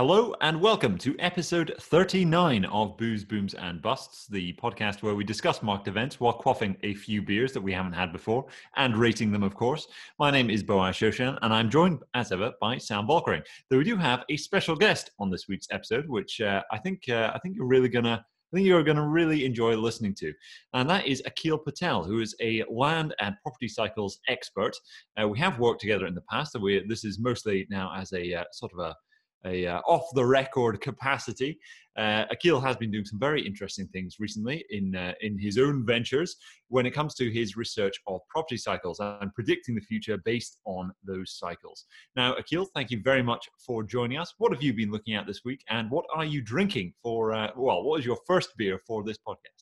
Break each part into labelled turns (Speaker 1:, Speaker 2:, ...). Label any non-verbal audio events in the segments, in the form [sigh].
Speaker 1: Hello and welcome to episode 39 of Booze, Booms and Busts, the podcast where we discuss marked events while quaffing a few beers that we haven't had before and rating them, of course. My name is Boaz Shoshan and I'm joined, as ever, by Sam Balkering. Though we do have a special guest on this week's episode, which uh, I think uh, I think you're really gonna I think you're going to really enjoy listening to. And that is Akil Patel, who is a land and property cycles expert. Uh, we have worked together in the past. So we, this is mostly now as a uh, sort of a a uh, off the record capacity. Uh, Akil has been doing some very interesting things recently in uh, in his own ventures when it comes to his research of property cycles and predicting the future based on those cycles. Now, Akil, thank you very much for joining us. What have you been looking at this week, and what are you drinking for? Uh, well, what is your first beer for this podcast?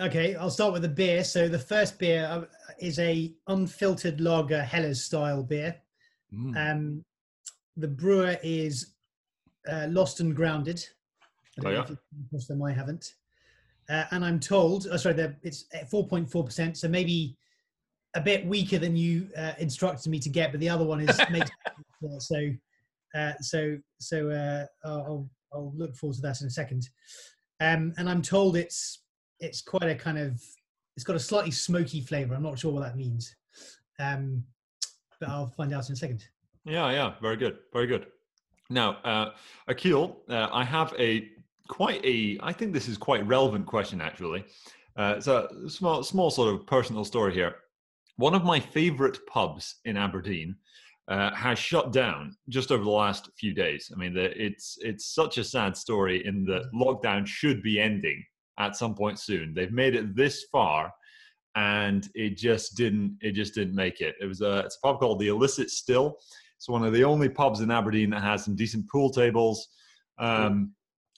Speaker 2: Okay, I'll start with the beer. So the first beer uh, is a unfiltered lager Helles style beer. Mm. Um, the brewer is uh, Lost and Grounded. I don't oh, know yeah. if them, I haven't. Uh, and I'm told, oh, sorry, it's 4.4%, so maybe a bit weaker than you uh, instructed me to get, but the other one is [laughs] makes so uh, so so uh, I'll I'll look forward to that in a second. Um, and I'm told it's it's quite a kind of it's got a slightly smoky flavour. I'm not sure what that means, um, but I'll find out in a second.
Speaker 1: Yeah, yeah, very good, very good. Now, uh, Akil, uh, I have a quite a. I think this is quite relevant question actually. Uh, it's a small, small sort of personal story here. One of my favourite pubs in Aberdeen uh, has shut down just over the last few days. I mean, the, it's it's such a sad story in that lockdown should be ending at some point soon. They've made it this far, and it just didn't. It just didn't make it. It was a it's a pub called the Illicit Still. It's one of the only pubs in Aberdeen that has some decent pool tables um,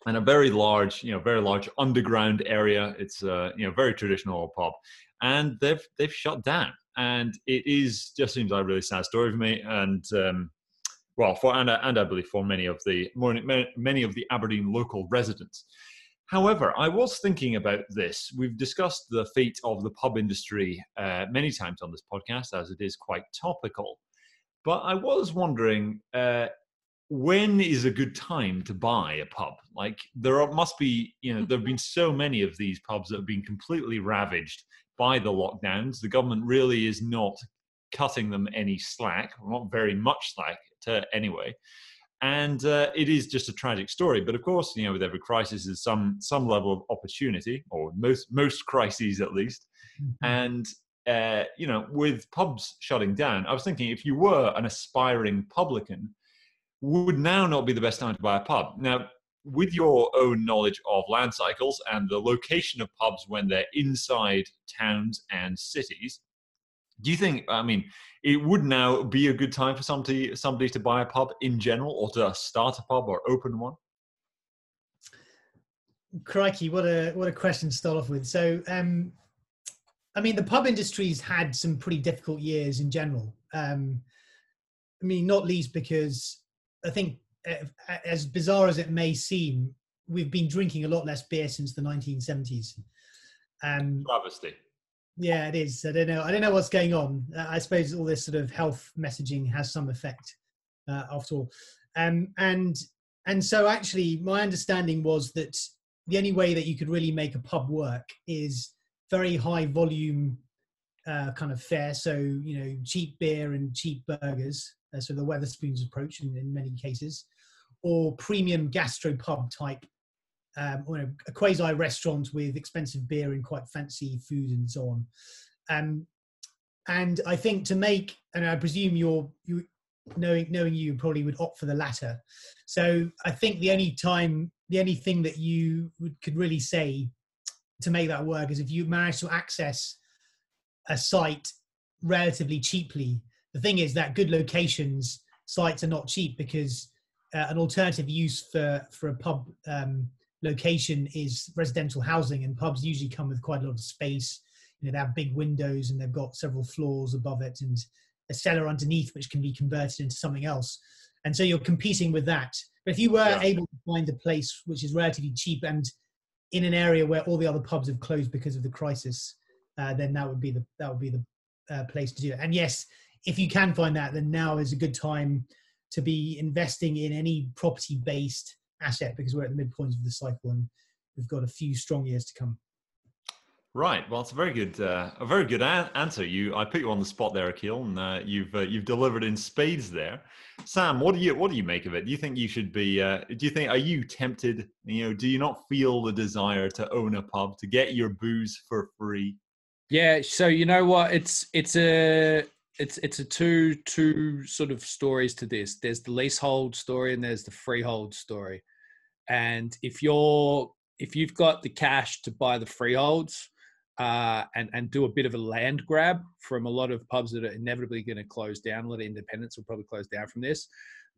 Speaker 1: and a very large, you know, very large underground area. It's a you know very traditional pub, and they've they've shut down, and it is just seems like a really sad story for me. And um, well, for and, and I believe for many of the many of the Aberdeen local residents. However, I was thinking about this. We've discussed the fate of the pub industry uh, many times on this podcast, as it is quite topical. But I was wondering, uh, when is a good time to buy a pub? Like there are, must be, you know, there have been [laughs] so many of these pubs that have been completely ravaged by the lockdowns. The government really is not cutting them any slack, not very much slack to, anyway. And uh, it is just a tragic story. But of course, you know, with every crisis is some some level of opportunity, or most most crises at least. Mm-hmm. And uh, you know, with pubs shutting down, I was thinking if you were an aspiring publican, would now not be the best time to buy a pub? Now, with your own knowledge of land cycles and the location of pubs when they're inside towns and cities, do you think, I mean, it would now be a good time for somebody, somebody to buy a pub in general or to start a pub or open one?
Speaker 2: Crikey, what a what a question to start off with. So um, I mean, the pub industry's had some pretty difficult years in general. Um, I mean, not least because I think, uh, as bizarre as it may seem, we've been drinking a lot less beer since the 1970s.
Speaker 1: Um, Travesty.
Speaker 2: Yeah, it is. I don't know. I don't know what's going on. Uh, I suppose all this sort of health messaging has some effect, uh, after all. Um, and and so actually, my understanding was that the only way that you could really make a pub work is very high volume uh, kind of fare. So, you know, cheap beer and cheap burgers. Uh, so the Wetherspoons approach in, in many cases, or premium gastropub type, um, or you know, a quasi restaurant with expensive beer and quite fancy food and so on. Um, and I think to make, and I presume you're, you, knowing knowing you probably would opt for the latter. So I think the only time, the only thing that you would, could really say to make that work is if you manage to access a site relatively cheaply. The thing is that good locations sites are not cheap because uh, an alternative use for for a pub um, location is residential housing, and pubs usually come with quite a lot of space. You know, they have big windows and they've got several floors above it and a cellar underneath, which can be converted into something else. And so you're competing with that. But if you were yeah. able to find a place which is relatively cheap and in an area where all the other pubs have closed because of the crisis, uh, then that would be the that would be the uh, place to do it. And yes, if you can find that, then now is a good time to be investing in any property based asset because we're at the midpoint of the cycle and we've got a few strong years to come.
Speaker 1: Right. Well, it's a very good, uh, a very good a- answer. You, I put you on the spot there, Akil, and uh, you've uh, you've delivered in spades there. Sam, what do you what do you make of it? Do you think you should be? Uh, do you think are you tempted? You know, do you not feel the desire to own a pub to get your booze for free?
Speaker 3: Yeah. So you know what? It's it's a it's it's a two two sort of stories to this. There's the leasehold story and there's the freehold story. And if you're if you've got the cash to buy the freeholds, uh, and and do a bit of a land grab from a lot of pubs that are inevitably going to close down. A lot of independents will probably close down from this.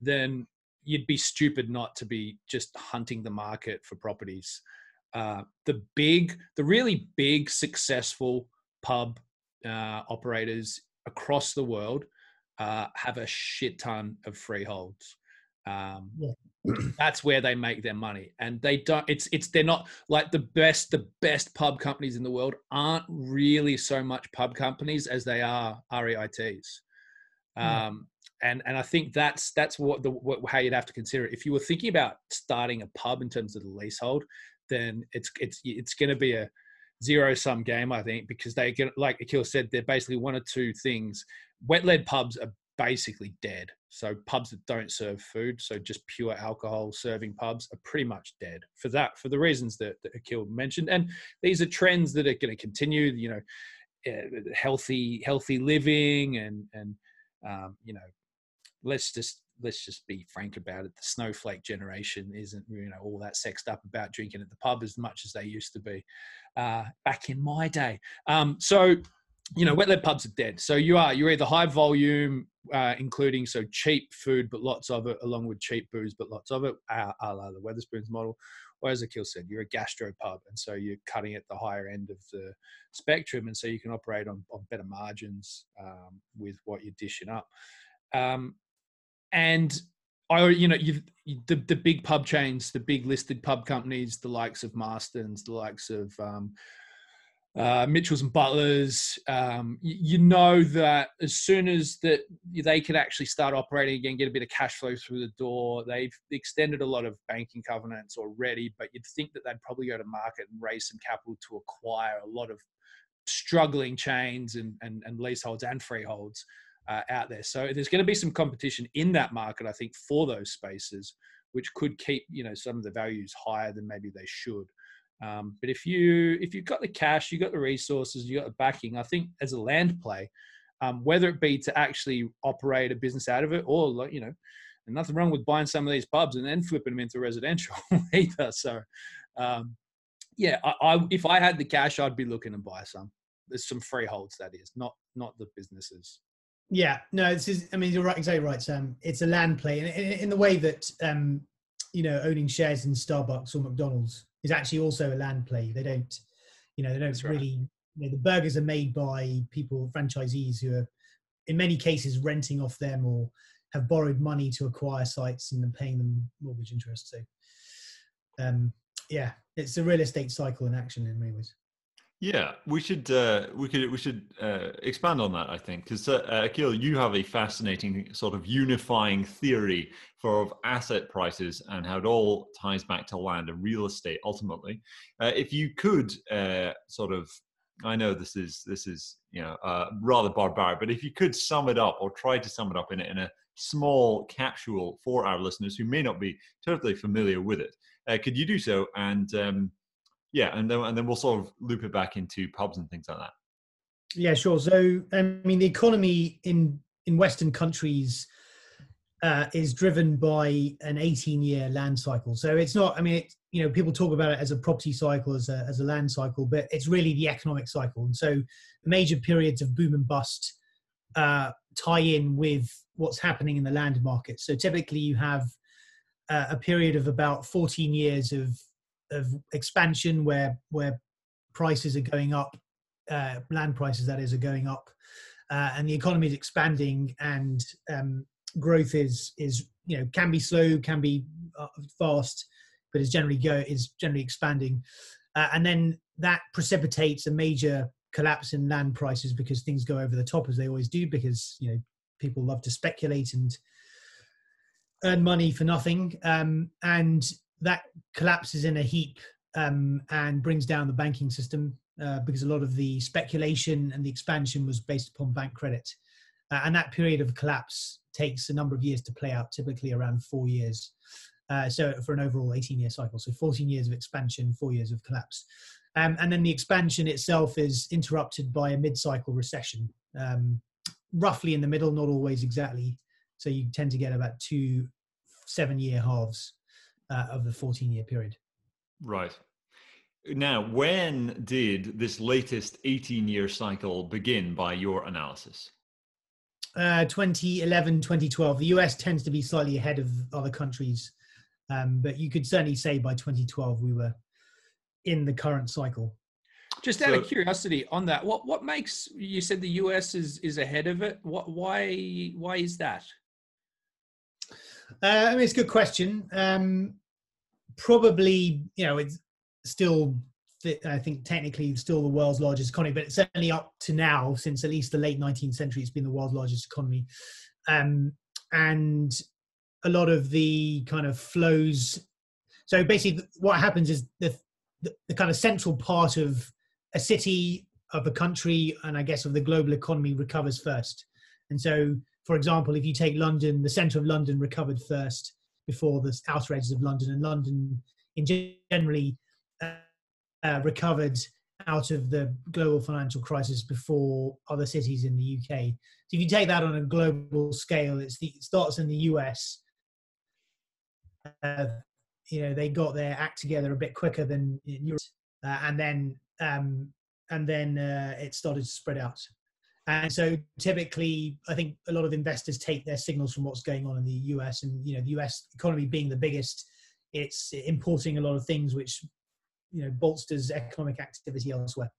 Speaker 3: Then you'd be stupid not to be just hunting the market for properties. Uh, the big, the really big, successful pub uh, operators across the world uh, have a shit ton of freeholds. Um, yeah. That's where they make their money, and they don't. It's it's they're not like the best the best pub companies in the world aren't really so much pub companies as they are REITs. Um, and and I think that's that's what the what, how you'd have to consider it. If you were thinking about starting a pub in terms of the leasehold, then it's it's it's going to be a zero sum game, I think, because they get like Akil said, they're basically one or two things. Wet led pubs are basically dead. So pubs that don't serve food, so just pure alcohol serving pubs, are pretty much dead for that for the reasons that, that Akil mentioned. And these are trends that are going to continue. You know, uh, healthy healthy living and and um, you know, let's just let's just be frank about it. The snowflake generation isn't you know all that sexed up about drinking at the pub as much as they used to be uh, back in my day. Um, so you know, wet led pubs are dead. So you are you're either high volume, uh, including so cheap food but lots of it, along with cheap booze but lots of it, a, la the Wetherspoons model. Or as Akil said, you're a gastro pub, and so you're cutting at the higher end of the spectrum, and so you can operate on, on better margins um, with what you're dishing up. Um, and I, you know, you the the big pub chains, the big listed pub companies, the likes of Marston's, the likes of um, uh, Mitchells and Butlers, um, you, know that as soon as that they can actually start operating again, get a bit of cash flow through the door. They've extended a lot of banking covenants already, but you'd think that they'd probably go to market and raise some capital to acquire a lot of struggling chains and, and, and leaseholds and freeholds uh, out there. So there's going to be some competition in that market, I think, for those spaces, which could keep you know some of the values higher than maybe they should. Um, but if you if you've got the cash, you've got the resources, you've got the backing, I think as a land play, um, whether it be to actually operate a business out of it or you know, nothing wrong with buying some of these pubs and then flipping them into residential [laughs] either. So um, yeah, I, I, if I had the cash, I'd be looking to buy some. There's some freeholds that is, not not the businesses.
Speaker 2: Yeah, no, this is. I mean, you're right, exactly right, Sam. It's a land play, in, in, in the way that um, you know, owning shares in Starbucks or McDonald's is actually also a land play. They don't, you know, they don't That's really. Right. You know, the burgers are made by people, franchisees who are, in many cases, renting off them or have borrowed money to acquire sites and then paying them mortgage interest. So, um, yeah, it's a real estate cycle in action in many ways.
Speaker 1: Yeah, we should uh, we could we should uh, expand on that. I think because uh, Akil, you have a fascinating sort of unifying theory for asset prices and how it all ties back to land and real estate. Ultimately, uh, if you could uh, sort of, I know this is this is you know uh, rather barbaric, but if you could sum it up or try to sum it up in a, in a small capsule for our listeners who may not be totally familiar with it, uh, could you do so and um, yeah, and then and then we'll sort of loop it back into pubs and things like that.
Speaker 2: Yeah, sure. So I mean, the economy in in Western countries uh, is driven by an 18 year land cycle. So it's not. I mean, it, you know, people talk about it as a property cycle, as a as a land cycle, but it's really the economic cycle. And so major periods of boom and bust uh, tie in with what's happening in the land market. So typically, you have uh, a period of about 14 years of of expansion where where prices are going up, uh, land prices that is are going up, uh, and the economy is expanding, and um, growth is is you know can be slow, can be uh, fast, but is generally go is generally expanding, uh, and then that precipitates a major collapse in land prices because things go over the top as they always do because you know people love to speculate and earn money for nothing, um, and that collapses in a heap um, and brings down the banking system uh, because a lot of the speculation and the expansion was based upon bank credit. Uh, and that period of collapse takes a number of years to play out, typically around four years. Uh, so for an overall 18 year cycle, so 14 years of expansion, four years of collapse. Um, and then the expansion itself is interrupted by a mid cycle recession, um, roughly in the middle, not always exactly. So you tend to get about two seven year halves uh, of the 14 year period.
Speaker 1: Right. Now, when did this latest 18 year cycle begin by your analysis?
Speaker 2: Uh, 2011, 2012. The US tends to be slightly ahead of other countries, um, but you could certainly say by 2012 we were in the current cycle.
Speaker 3: Just out so, of curiosity on that, what what makes you said the US is is ahead of it? What why why is that?
Speaker 2: Uh, I mean, it's a good question. Um, probably, you know, it's still I think technically still the world's largest economy, but it's certainly up to now, since at least the late 19th century, it's been the world's largest economy. Um, and a lot of the kind of flows. So basically, what happens is the, the, the kind of central part of a city, of a country, and I guess of the global economy recovers first. And so, for example, if you take London, the centre of London recovered first before the outer edges of London, and London in generally uh, recovered out of the global financial crisis before other cities in the UK. So if you take that on a global scale, the, it starts in the US. Uh, you know, they got their act together a bit quicker than Europe, uh, and then um, and then uh, it started to spread out. And so typically, I think a lot of investors take their signals from what's going on in the US, and you know, the US economy being the biggest, it's importing a lot of things which you know bolsters economic activity elsewhere.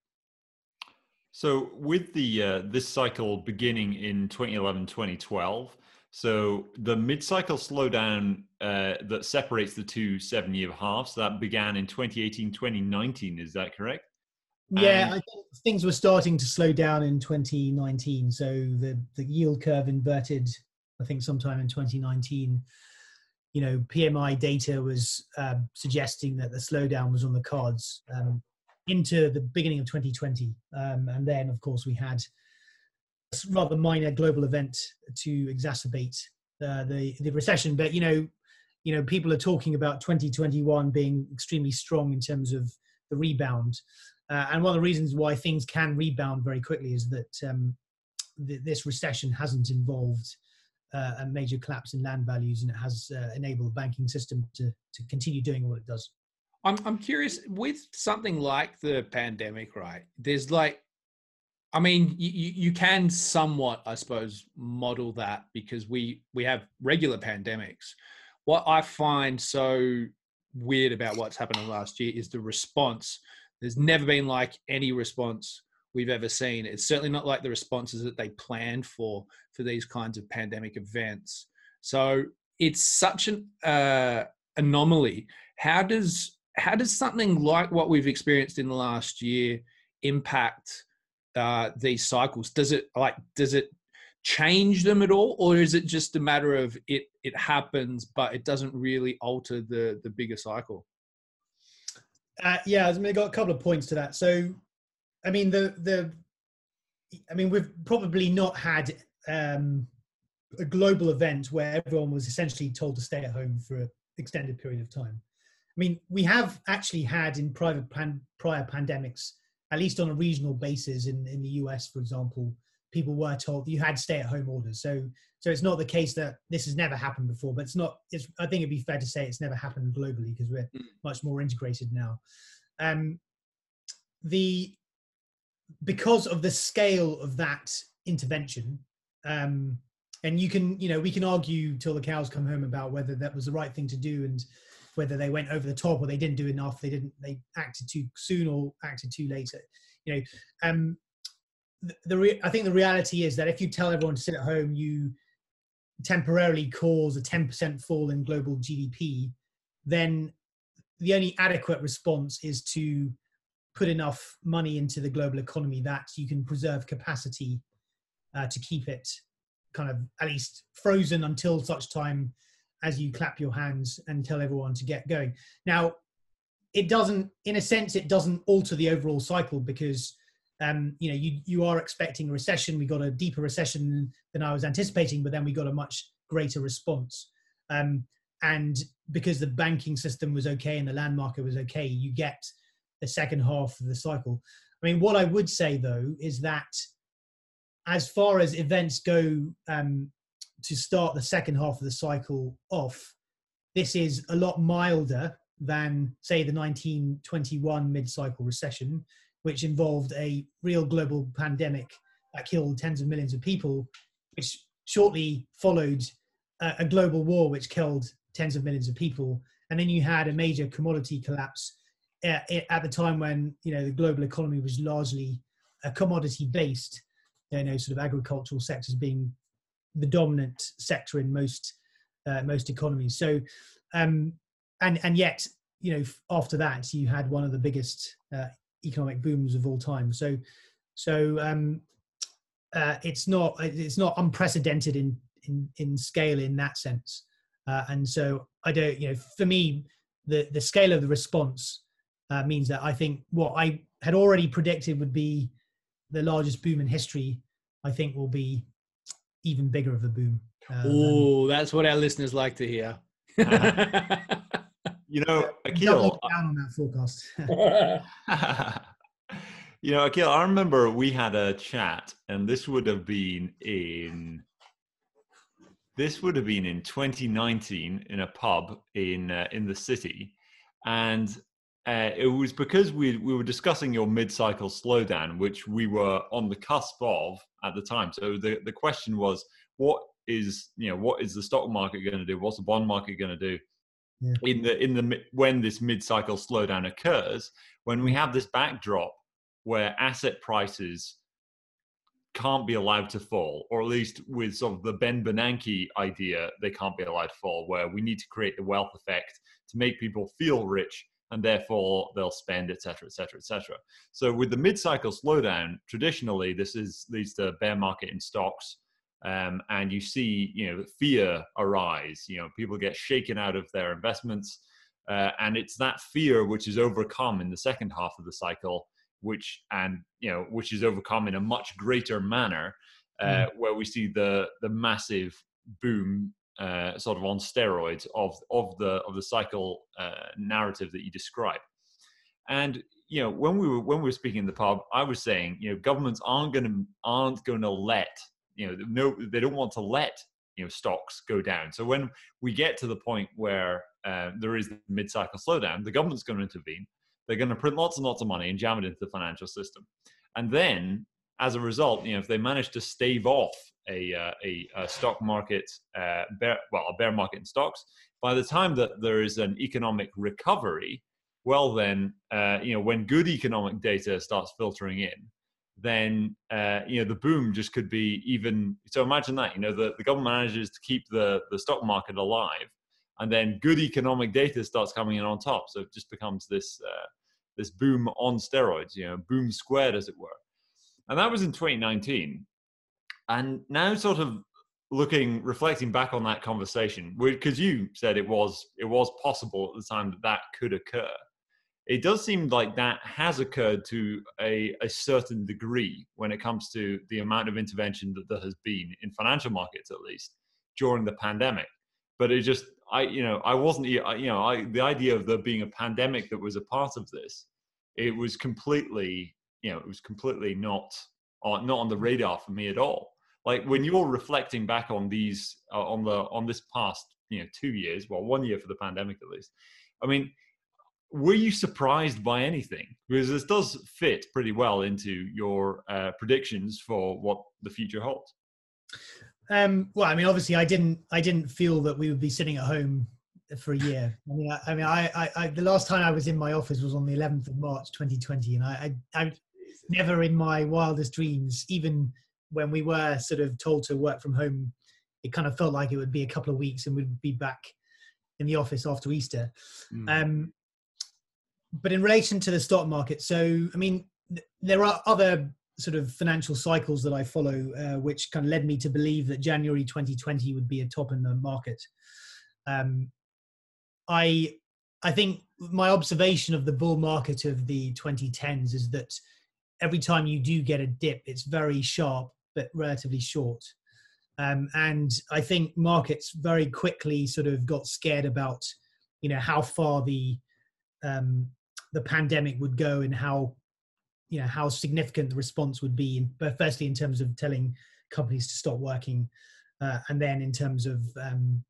Speaker 1: So with the uh, this cycle beginning in 2011 2012, so the mid-cycle slowdown uh, that separates the two seven-year halves that began in 2018 2019 is that correct?
Speaker 2: Yeah, I think things were starting to slow down in 2019. So the the yield curve inverted, I think, sometime in 2019 you know, PMI data was uh, suggesting that the slowdown was on the cards um, into the beginning of 2020. Um, and then, of course, we had a rather minor global event to exacerbate uh, the, the recession. But, you know, you know, people are talking about 2021 being extremely strong in terms of the rebound. Uh, and one of the reasons why things can rebound very quickly is that um, th- this recession hasn't involved uh, a major collapse in land values, and it has uh, enabled the banking system to to continue doing what it does.
Speaker 3: I'm I'm curious with something like the pandemic, right? There's like, I mean, you you can somewhat, I suppose, model that because we we have regular pandemics. What I find so weird about what's happened in the last year is the response. There's never been like any response we've ever seen. It's certainly not like the responses that they planned for for these kinds of pandemic events. So it's such an uh, anomaly. How does how does something like what we've experienced in the last year impact uh, these cycles? Does it like does it change them at all, or is it just a matter of it it happens, but it doesn't really alter the the bigger cycle?
Speaker 2: Uh, yeah, I mean, I got a couple of points to that. So I mean, the the, I mean, we've probably not had um, a global event where everyone was essentially told to stay at home for an extended period of time. I mean, we have actually had in private plan, prior pandemics, at least on a regional basis in, in the US, for example, people were told you had stay at home orders. So, so it's not the case that this has never happened before, but it's not, it's, I think it'd be fair to say it's never happened globally because we're mm. much more integrated now. Um, the, because of the scale of that intervention um, and you can you know we can argue till the cows come home about whether that was the right thing to do and whether they went over the top or they didn't do enough they didn't they acted too soon or acted too late you know um the, re- i think the reality is that if you tell everyone to sit at home you temporarily cause a 10% fall in global gdp then the only adequate response is to put enough money into the global economy that you can preserve capacity uh, to keep it kind of at least frozen until such time as you clap your hands and tell everyone to get going. Now, it doesn't, in a sense, it doesn't alter the overall cycle because um, you know you you are expecting a recession. We got a deeper recession than I was anticipating, but then we got a much greater response. Um, and because the banking system was okay and the land market was okay, you get the second half of the cycle. I mean, what I would say though is that as far as events go um, to start the second half of the cycle off, this is a lot milder than, say, the 1921 mid cycle recession, which involved a real global pandemic that killed tens of millions of people, which shortly followed a, a global war which killed tens of millions of people. And then you had a major commodity collapse at, at the time when you know the global economy was largely a commodity based you know sort of agricultural sectors being the dominant sector in most uh, most economies. So, um, and and yet, you know, after that, you had one of the biggest uh, economic booms of all time. So, so um, uh, it's not it's not unprecedented in in in scale in that sense. Uh, and so, I don't, you know, for me, the the scale of the response uh, means that I think what I had already predicted would be the largest boom in history. I think will be even bigger of a boom.
Speaker 3: Uh, oh, that's what our listeners like to hear. [laughs]
Speaker 1: you know, Akil.
Speaker 2: Down on that forecast. [laughs] [laughs]
Speaker 1: you know, Akil, I remember we had a chat, and this would have been in this would have been in 2019 in a pub in uh, in the city, and uh, it was because we we were discussing your mid-cycle slowdown, which we were on the cusp of at the time. So the the question was, what is you know what is the stock market going to do? What's the bond market going to do? Yeah. In the in the when this mid-cycle slowdown occurs, when we mm. have this backdrop where asset prices can't be allowed to fall, or at least with sort of the Ben Bernanke idea, they can't be allowed to fall, where we need to create the wealth effect to make people feel rich and therefore they'll spend, et cetera, et cetera, et cetera. So with the mid-cycle slowdown, traditionally this is leads to bear market in stocks, um, and you see you know fear arise. You know people get shaken out of their investments, uh, and it's that fear which is overcome in the second half of the cycle, which and you know which is overcome in a much greater manner, uh, mm. where we see the the massive boom uh, sort of on steroids of of the of the cycle uh, narrative that you describe. And you know, when we were when we were speaking in the pub, I was saying, you know, governments aren't going to aren't going to let you know no they don't want to let you know stocks go down. So when we get to the point where uh, there is mid-cycle slowdown, the government's going to intervene. They're going to print lots and lots of money and jam it into the financial system, and then as a result, you know, if they manage to stave off a, uh, a, a, stock market, uh, bear, well, a bear market in stocks, by the time that there is an economic recovery, well, then, uh, you know, when good economic data starts filtering in, then, uh, you know, the boom just could be even. So imagine that, you know, the, the government manages to keep the, the stock market alive, and then good economic data starts coming in on top. So it just becomes this, uh, this boom on steroids, you know, boom squared, as it were and that was in 2019 and now sort of looking reflecting back on that conversation because you said it was it was possible at the time that that could occur it does seem like that has occurred to a, a certain degree when it comes to the amount of intervention that there has been in financial markets at least during the pandemic. But it just i you know i wasn't you know I, the idea of there being a pandemic that was a part of this it was completely you know it was completely not on not on the radar for me at all. Like when you're reflecting back on these uh, on the on this past you know two years well one year for the pandemic at least i mean were you surprised by anything because this does fit pretty well into your uh, predictions for what the future holds
Speaker 2: um, well i mean obviously i didn't i didn't feel that we would be sitting at home for a year i mean i, I mean I, I, I, the last time i was in my office was on the 11th of march 2020 and i i, I never in my wildest dreams, even when we were sort of told to work from home, it kind of felt like it would be a couple of weeks and we'd be back in the office after Easter. Mm. Um, but in relation to the stock market, so I mean, th- there are other sort of financial cycles that I follow, uh, which kind of led me to believe that January 2020 would be a top in the market. Um, I I think my observation of the bull market of the 2010s is that every time you do get a dip, it's very sharp but relatively short. Um, and I think markets very quickly sort of got scared about, you know, how far the um, the pandemic would go and how, you know, how significant the response would be. But firstly, in terms of telling companies to stop working, uh, and then in terms of um,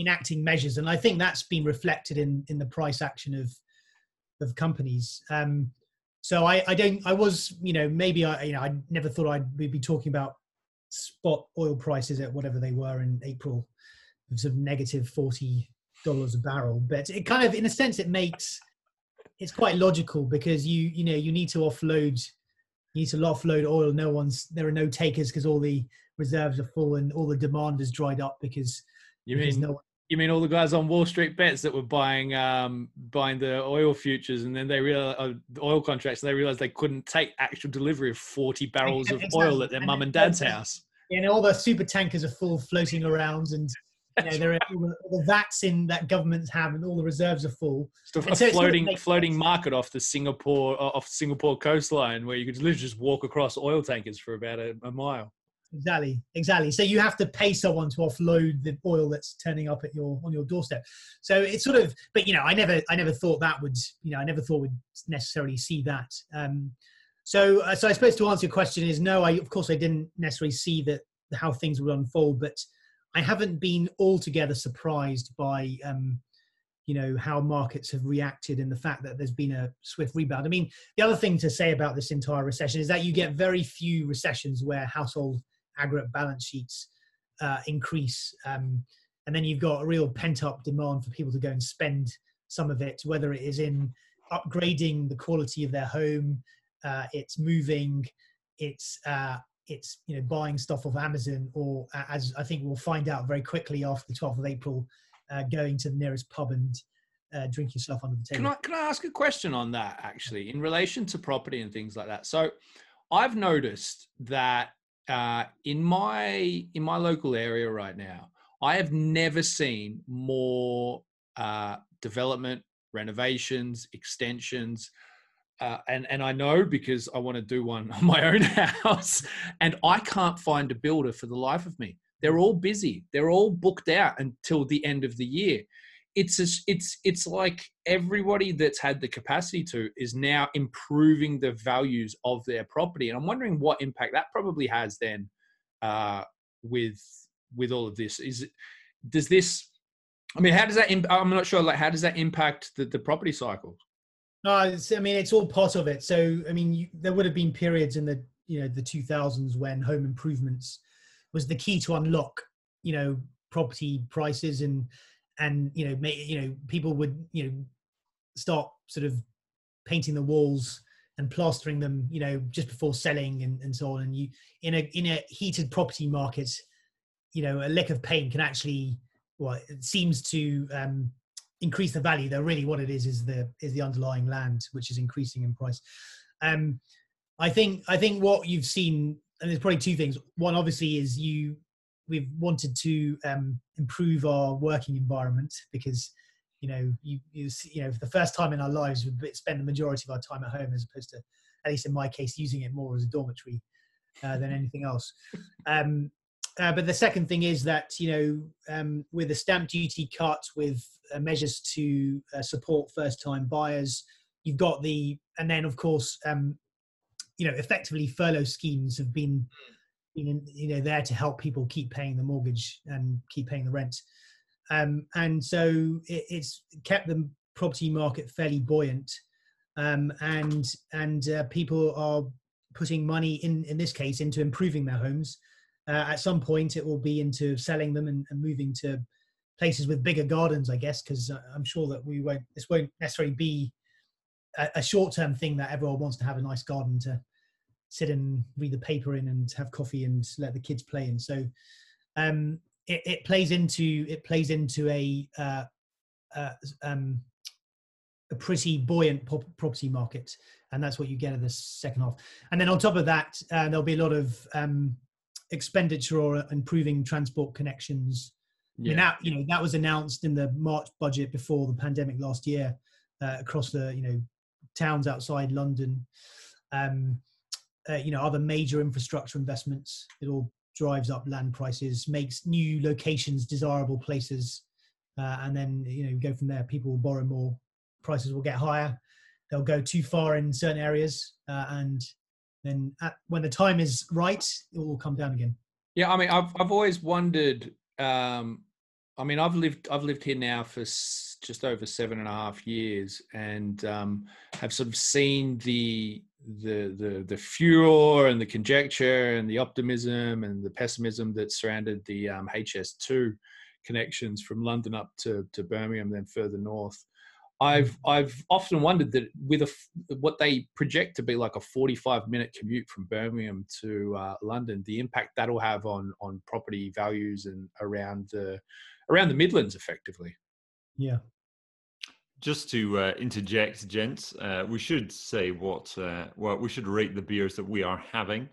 Speaker 2: enacting measures. And I think that's been reflected in in the price action of of companies. Um, so I, I don't I was you know maybe I you know I never thought I'd be talking about spot oil prices at whatever they were in April, of negative forty dollars a barrel. But it kind of, in a sense, it makes it's quite logical because you you know you need to offload you need to offload oil. No one's there are no takers because all the reserves are full and all the demand has dried up because
Speaker 3: you because mean no you mean all the guys on Wall Street bets that were buying um, buying the oil futures, and then they realized uh, oil contracts, and they realized they couldn't take actual delivery of forty barrels of oil at their mum and dad's house.
Speaker 2: And all the super tankers are full floating around, and you know, there are all the, vats in that governments have, and all the reserves are full.
Speaker 3: Stuff, a so floating floating sense. market off the Singapore off Singapore coastline, where you could literally just walk across oil tankers for about a, a mile.
Speaker 2: Exactly, exactly. So you have to pay someone to offload the oil that's turning up at your on your doorstep. So it's sort of, but you know, I never, I never thought that would, you know, I never thought we'd necessarily see that. Um, so, uh, so I suppose to answer your question is no. I of course I didn't necessarily see that how things would unfold, but I haven't been altogether surprised by, um, you know, how markets have reacted and the fact that there's been a swift rebound. I mean, the other thing to say about this entire recession is that you get very few recessions where household aggregate balance sheets uh, increase. Um, and then you've got a real pent up demand for people to go and spend some of it, whether it is in upgrading the quality of their home, uh, it's moving, it's uh, it's you know buying stuff off Amazon, or as I think we'll find out very quickly after the 12th of April, uh, going to the nearest pub and uh, drink yourself under the table.
Speaker 3: Can I can I ask a question on that actually in relation to property and things like that? So I've noticed that uh, in my in my local area right now, I have never seen more uh, development, renovations, extensions. Uh, and and I know because I want to do one on my own [laughs] house, and I can't find a builder for the life of me. They're all busy. They're all booked out until the end of the year it's it's it's like everybody that's had the capacity to is now improving the values of their property and i'm wondering what impact that probably has then uh, with with all of this is it does this i mean how does that i'm not sure like how does that impact the, the property cycle
Speaker 2: no i mean it's all part of it. So i mean you, there would have been periods in the you know the 2000s when home improvements was the key to unlock you know property prices and and you know may, you know people would you know start sort of painting the walls and plastering them you know just before selling and, and so on. And you in a in a heated property market you know a lick of paint can actually well it seems to um increase the value though really what it is is the is the underlying land which is increasing in price. Um i think i think what you've seen and there's probably two things. One obviously is you we've wanted to um, improve our working environment because you know you, you you know for the first time in our lives we spend the majority of our time at home as opposed to at least in my case using it more as a dormitory uh, than anything else. [laughs] Um, uh, but the second thing is that you know um, with the stamp duty cut with uh, measures to uh, support first time buyers you've got the and then of course um, you know effectively furlough schemes have been being you know there to help people keep paying the mortgage and keep paying the rent. Um, and so it, it's kept the property market fairly buoyant. Um, and and uh, people are putting money in in this case into improving their homes uh, at some point it will be into selling them and, and moving to places with bigger gardens i guess because uh, i'm sure that we won't this won't necessarily be a, a short-term thing that everyone wants to have a nice garden to sit and read the paper in and have coffee and let the kids play in. So um, it, it, plays into it plays into a uh, uh, um, a pretty buoyant property market, and that's what you get in the second half. And then on top of that, uh, there'll be a lot of um, expenditure or improving transport connections, I mean, that you know that was announced in the March budget before the pandemic last year uh, across the you know towns outside London. Um, uh, you know, other major infrastructure investments. It all drives up land prices, makes new locations desirable places, uh, and then you know go from there. People will borrow more, prices will get higher. They'll go too far in certain areas, uh, and then at, when the time is right, it will come down again.
Speaker 3: Yeah, I mean, I've I've always wondered. Um, I mean, I've lived I've lived here now for s- just over seven and a half years, and um, have sort of seen the the the the furor and the conjecture and the optimism and the pessimism that surrounded the um, HS2 connections from London up to to Birmingham, then further north. I've I've often wondered that with a f- what they project to be like a 45 minute commute from Birmingham to uh, London, the impact that'll have on on property values and around the around the Midlands, effectively.
Speaker 2: Yeah.
Speaker 1: Just to uh, interject, gents, uh, we should say what uh, well we should rate the beers that we are having.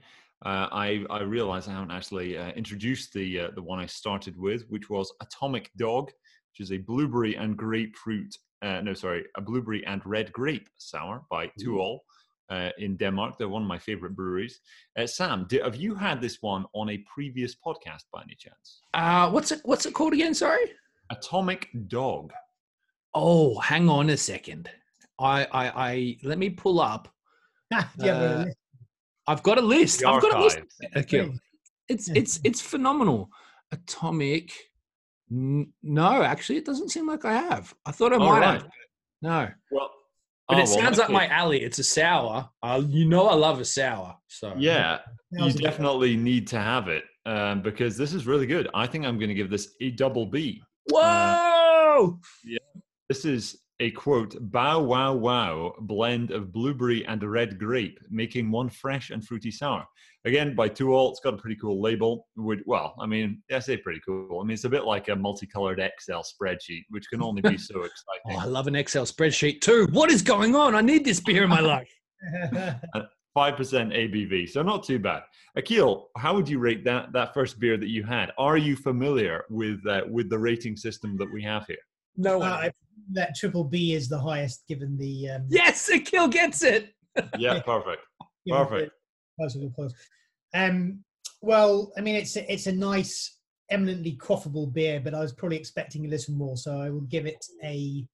Speaker 1: Uh, I I realize I haven't actually uh, introduced the uh, the one I started with, which was Atomic Dog, which is a blueberry and grapefruit. No, sorry, a blueberry and red grape sour by To Øl uh, in Denmark. They're one of my favorite breweries. Sam, did, have you had this one on a previous podcast by any chance?
Speaker 3: Uh, what's it What's it called again? Sorry.
Speaker 1: Atomic Dog.
Speaker 3: Oh, hang on a second. I I, I let me pull up. [laughs]
Speaker 2: yeah,
Speaker 3: Uh, I've got a list. I've got a list. Okay. It's it's it's phenomenal. Atomic. N- No, actually, it doesn't seem like I have. I thought I
Speaker 1: All
Speaker 3: might
Speaker 1: right.
Speaker 3: have. No,
Speaker 1: Well,
Speaker 3: but
Speaker 1: oh,
Speaker 3: it
Speaker 1: well,
Speaker 3: sounds up my alley. It's a sour. Uh, you know, I love a sour. So
Speaker 1: Yeah, you
Speaker 2: was a good
Speaker 1: definitely need to have it um, because this is really good. I think I'm going to give this a double B.
Speaker 3: Whoa! Yeah.
Speaker 1: This is a quote bow wow wow blend of blueberry and red grape, making one fresh and fruity sour. Again, by Two To Øl, it's got a pretty cool label. Would well, I mean, I say pretty cool. I mean, it's a bit like a multicolored Excel spreadsheet, which can only be so [laughs]
Speaker 3: Oh,
Speaker 1: exciting.
Speaker 3: I love an Excel spreadsheet too. What is going on? I need this beer in my life. [laughs] [laughs]
Speaker 1: Five percent ABV, so not too bad. Akil, how would you rate that that first beer that you had? Are you familiar with uh, with the rating system that we have here?
Speaker 3: No
Speaker 2: Uh,
Speaker 3: one.
Speaker 2: I- that triple B is the highest given the um,
Speaker 3: yes, Akil gets it. [laughs]
Speaker 1: Yeah, perfect. perfect.
Speaker 2: price of applause. Um, well, I mean, it's a, it's a nice, eminently quaffable beer, but I was probably expecting a little more, so I will give it a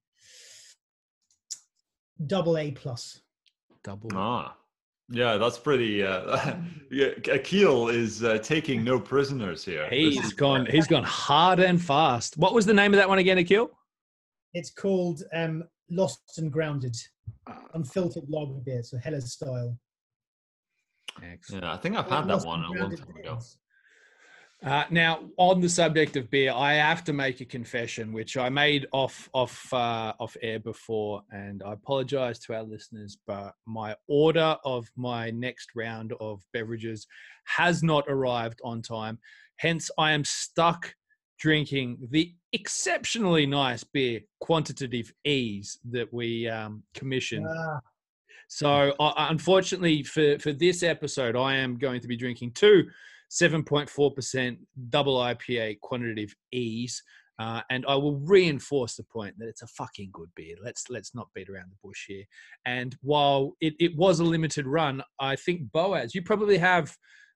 Speaker 2: double A plus.
Speaker 3: Double.
Speaker 1: Ah, yeah, that's pretty. Uh, [laughs] yeah, Akil is uh, taking no prisoners here. This
Speaker 3: He's
Speaker 1: is-
Speaker 3: gone. He's gone hard and fast. What was the name of that one again, Akil?
Speaker 2: It's called um, Lost and Grounded,
Speaker 3: Uh,
Speaker 2: unfiltered lager beer, so Helles style.
Speaker 3: Excellent.
Speaker 1: Yeah, I think I've had that one a long time ago.
Speaker 3: Uh, now, on the subject of beer, I have to make a confession, which I made off off uh, off air before, and I apologise to our listeners, but my order of my next round of beverages has not arrived on time. Hence, I am stuck drinking the exceptionally nice beer, Quantitative Ease, that we um, commissioned.
Speaker 2: Ah,
Speaker 3: So, uh, unfortunately, for, for this episode, I am going to be drinking two 7.4% double IPA quantitative ease. Uh, and I will reinforce the point that it's a fucking good beer. Let's let's not beat around the bush here. And while it, it was a limited run, I think Boaz, you probably have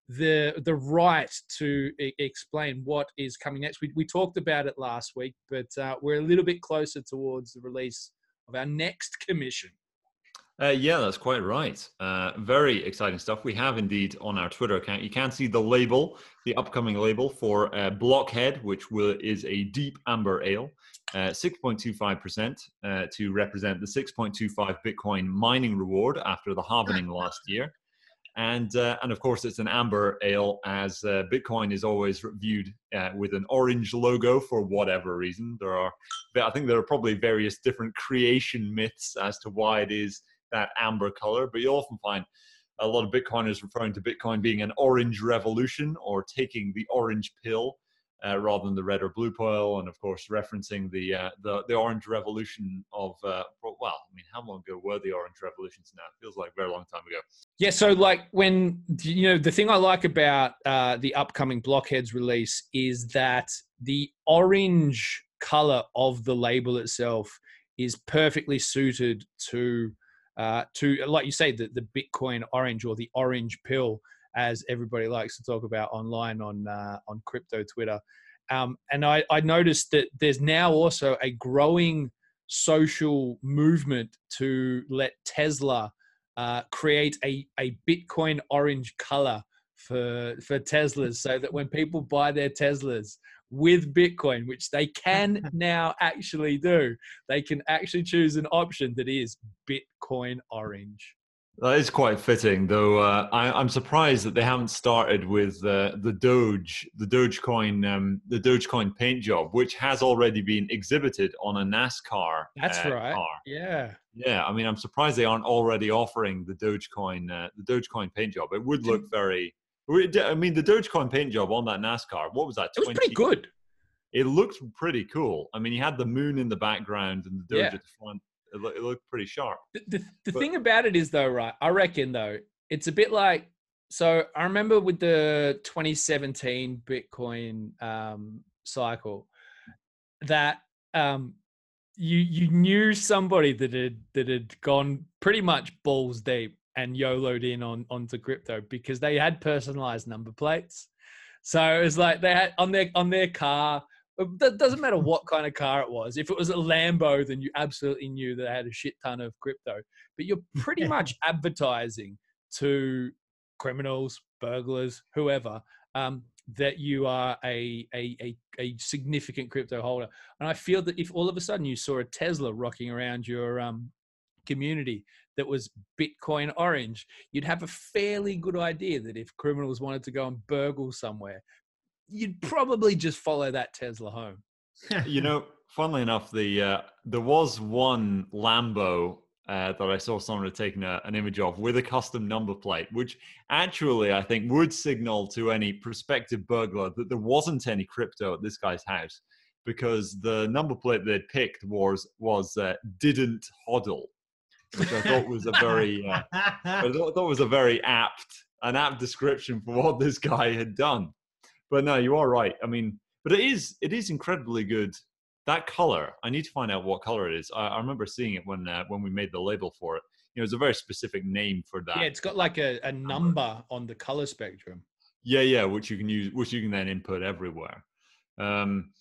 Speaker 3: the the right to e- explain what is coming next. We, we talked about it last week, but uh, we're a little bit closer towards the release of our next commission.
Speaker 1: Uh, yeah, that's quite right. Uh, very exciting stuff. We have indeed on our Twitter account. You can see the label, the upcoming label for uh, Blockhead, which will, is a deep amber ale, uh, 6.25% uh, to represent the 6.25 Bitcoin mining reward after the halvening last year. And, uh, and of course, it's an amber ale, as uh, Bitcoin is always viewed uh, with an orange logo for whatever reason. There are, I think, there are probably various different creation myths as to why it is that amber color, but you'll often find a lot of Bitcoiners referring to Bitcoin being an orange revolution or taking the orange pill uh, rather than the red or blue pill, and of course referencing the uh, the, the orange revolution of uh, well, I mean, how long ago were the orange revolutions now? It feels like a very long time ago.
Speaker 3: Yeah, so like when you know the thing I like about uh, the upcoming Blockheads release is that the orange color of the label itself is perfectly suited to uh, to like you say the, the Bitcoin orange or the orange pill as everybody likes to talk about online on uh, on crypto Twitter. Um, and I, I noticed that there's now also a growing social movement to let Tesla uh, create a, a Bitcoin orange color for for Teslas, so that when people buy their Teslas with Bitcoin, which they can [laughs] now actually do, they can actually choose an option that is Bitcoin orange.
Speaker 1: That is quite fitting, though. Uh, I, am surprised that they haven't started with uh, the Doge, the Dogecoin, um, the Dogecoin paint job, which has already been exhibited on a NASCAR.
Speaker 3: That's
Speaker 1: uh,
Speaker 3: right.
Speaker 1: Car.
Speaker 3: Yeah.
Speaker 1: Yeah, I mean, I'm surprised they aren't already offering the Dogecoin, uh, the Dogecoin paint job. It would look very. I mean, the Dogecoin paint job on that NASCAR. What was that?
Speaker 3: It was pretty good.
Speaker 1: It looked pretty cool. I mean, you had the moon in the background and the Doge yeah. at the front it, it looked pretty sharp.
Speaker 3: The, the, the but, thing about it is, though, right? I reckon, though, it's a bit like so. I remember with the 2017 Bitcoin um, cycle that um, you you knew somebody that had that had gone pretty much balls deep and YOLO'd in on onto crypto because they had personalized number plates. So it was like they had on their on their car it doesn't matter what kind of car it was. If it was a Lambo, then you absolutely knew that they had a shit ton of crypto. But you're [laughs] pretty much advertising to criminals, burglars, whoever, um, that you are a, a, a, a, significant crypto holder. And I feel that if all of a sudden you saw a Tesla rocking around your um, community that was Bitcoin orange, you'd have a fairly good idea that if criminals wanted to go and burgle somewhere, you'd probably just follow that Tesla home.
Speaker 1: you know, funnily enough, the uh, there was one Lambo uh, that I saw someone had taken a, an image of with a custom number plate, which actually I think would signal to any prospective burglar that there wasn't any crypto at this guy's house because the number plate they'd picked was was uh, didn't hodl, which I thought was a very uh, [laughs] I thought was a very apt an apt description for what this guy had done but no, you are right. I mean, but it is it is incredibly good. That color, I need to find out what color it is. I, I remember seeing it when uh, when we made the label for it. You know, it's a very specific name for that.
Speaker 3: Yeah, it's got like a, a number on the color spectrum.
Speaker 1: Yeah, yeah, which you can use, which you can then input everywhere. Um,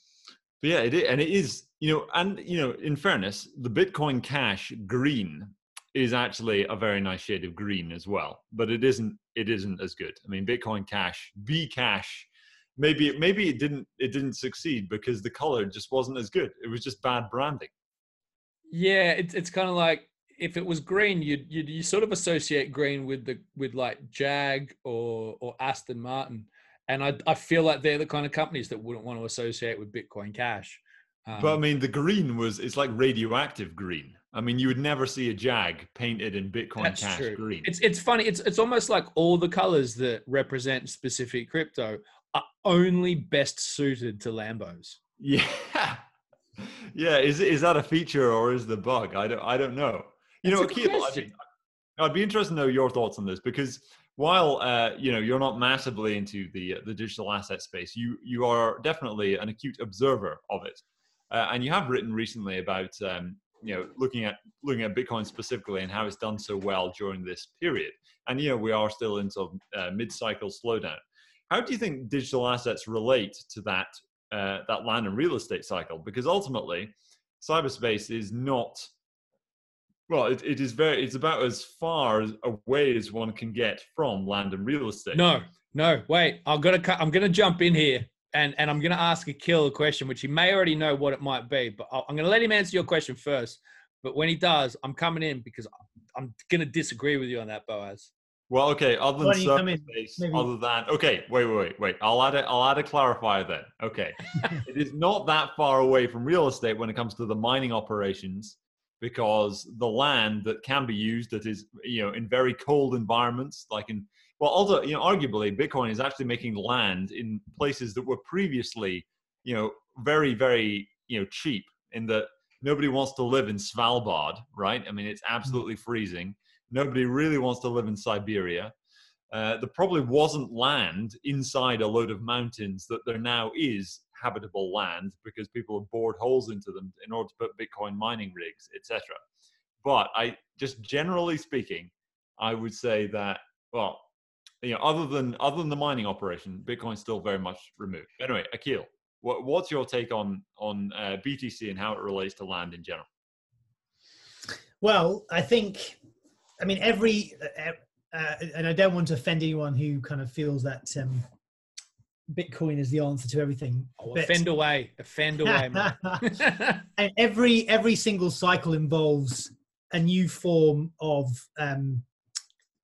Speaker 1: but yeah, it is, and it is, you know, and you know, in fairness, the Bitcoin Cash green is actually a very nice shade of green as well, but it isn't. It isn't as good. I mean, Bitcoin Cash, B Cash maybe maybe it didn't it didn't succeed because the color just wasn't as good. It was just bad branding.
Speaker 3: Yeah, it's it's kind of like if it was green, you'd, you'd you sort of associate green with the with like Jag or or Aston Martin, and I I feel like they're the kind of companies that wouldn't want to associate with Bitcoin Cash.
Speaker 1: Um, but I mean, the green was it's like radioactive green. I mean, you would never see a Jag painted in Bitcoin Cash true. green.
Speaker 3: It's it's funny. It's it's almost like all the colors that represent specific crypto are only best suited to Lambos.
Speaker 1: Yeah. [laughs] Yeah, is is that a feature or is the bug? I don't I don't know. You That's know, Akil, I'd be, I'd be interested to know your thoughts on this because while uh, you know you're not massively into the the digital asset space, you you are definitely an acute observer of it, uh, and you have written recently about um, you know looking at looking at Bitcoin specifically and how it's done so well during this period. And you know we are still into uh, mid-cycle slowdown. How do you think digital assets relate to that uh, that land and real estate cycle? Because ultimately, cyberspace is not well. It, it is very. It's about as far away as one can get from land and real estate.
Speaker 3: No, no. Wait, I'm gonna cut, I'm gonna jump in here. And, and I'm going to ask Akil question, which he may already know what it might be, but I'm going to let him answer your question first. But when he does, I'm coming in because I'm going to disagree with you on that, Boaz.
Speaker 1: Well, okay. Other than surface, other than okay, wait, wait, wait, wait. I'll add a, I'll add a clarifier then. Okay, [laughs] it is not that far away from real estate when it comes to the mining operations, because the land that can be used that is you know in very cold environments, like in well, although you know arguably Bitcoin is actually making land in places that were previously you know very very you know cheap in that nobody wants to live in Svalbard, right? I mean, it's absolutely freezing. Nobody really wants to live in Siberia. Uh, there probably wasn't land inside a load of mountains that there now is habitable land because people have bored holes into them in order to put Bitcoin mining rigs, etc. But I just generally speaking, I would say that well, you know, other than other than the mining operation, Bitcoin's still very much removed. Anyway, Akil, what, what's your take on on uh, BTC and how it relates to land in general?
Speaker 2: Well, I think, I mean, every, uh, uh, and I don't want to offend anyone who kind of feels that um, Bitcoin is the answer to everything.
Speaker 3: Oh, offend away, offend away. [laughs] [laughs]
Speaker 2: and every every single cycle involves a new form of um,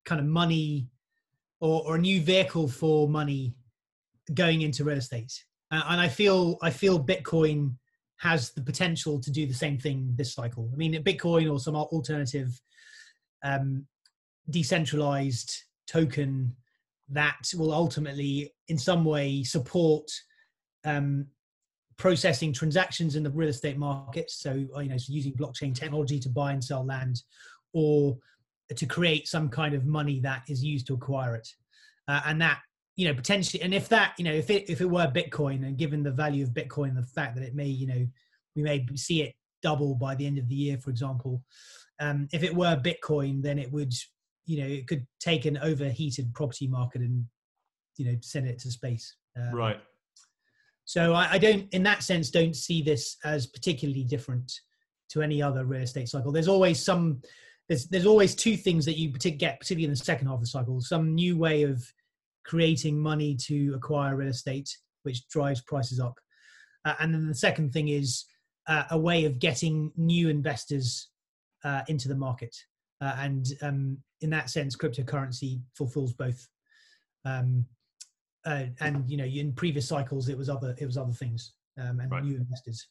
Speaker 2: kind of money or, or a new vehicle for money going into real estate. Uh, and I feel I feel Bitcoin has the potential to do the same thing this cycle. I mean, Bitcoin or some alternative um, decentralized token that will ultimately, in some way, support um, processing transactions in the real estate market. So, you know, so using blockchain technology to buy and sell land, or to create some kind of money that is used to acquire it, uh, and that you know potentially, and if that you know if it if it were Bitcoin, and given the value of Bitcoin, the fact that it may you know we may see it double by the end of the year, for example. Um, if it were Bitcoin, then it would you know it could take an overheated property market and you know send it to space.
Speaker 1: Um, right.
Speaker 2: So I, I, don't in that sense don't see this as particularly different to any other real estate cycle. There's always some there's there's always two things that you get particularly in the second half of the cycle. Some new way of creating money to acquire real estate which drives prices up. Uh, and then the second thing is uh, a way of getting new investors uh, into the market uh, and um, in that sense, cryptocurrency fulfills both. Um, uh, and you know, in previous cycles, it was other it was other things um, and right. new investors.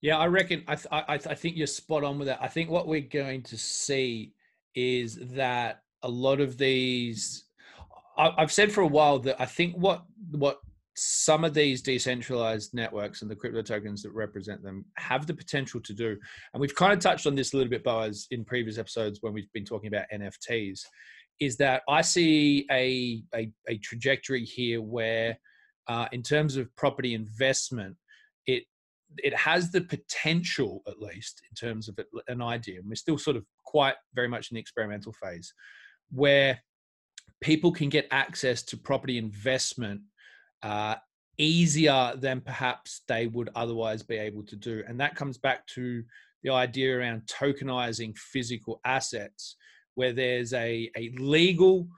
Speaker 3: Yeah, I reckon. I, th- I, th- I think you're spot on with that. I think what we're going to see is that a lot of these. I, I've said for a while that I think what what some of these decentralized networks and the crypto tokens that represent them have the potential to do. And we've kind of touched on this a little bit, Boaz, in previous episodes when we've been talking about NFTs, is that I see a, a, a trajectory here where, uh, in terms of property investment, it it has the potential, at least in terms of an idea, and we're still sort of quite very much in the experimental phase, where people can get access to property investment uh, easier than perhaps they would otherwise be able to do. And that comes back to the idea around tokenizing physical assets, where there's a, a legal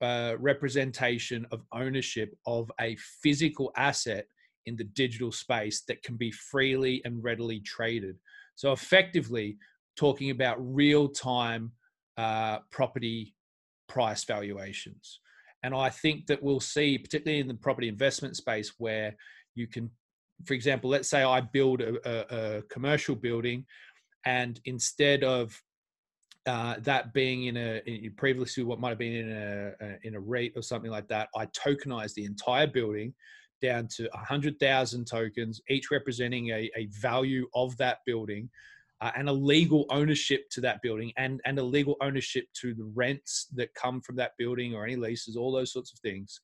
Speaker 3: uh, representation of ownership of a physical asset in the digital space that can be freely and readily traded. So, effectively, talking about real time uh, property price valuations. And I think that we'll see, particularly in the property investment space, where you can, for example, let's say I build a, a, a commercial building, and instead of uh, that being in a in previously what might have been in a, a in a REIT or something like that, I tokenize the entire building down to 100,000 tokens, each representing a, a value of that building uh, and a legal ownership to that building and, and a legal ownership to the rents that come from that building or any leases, all those sorts of things.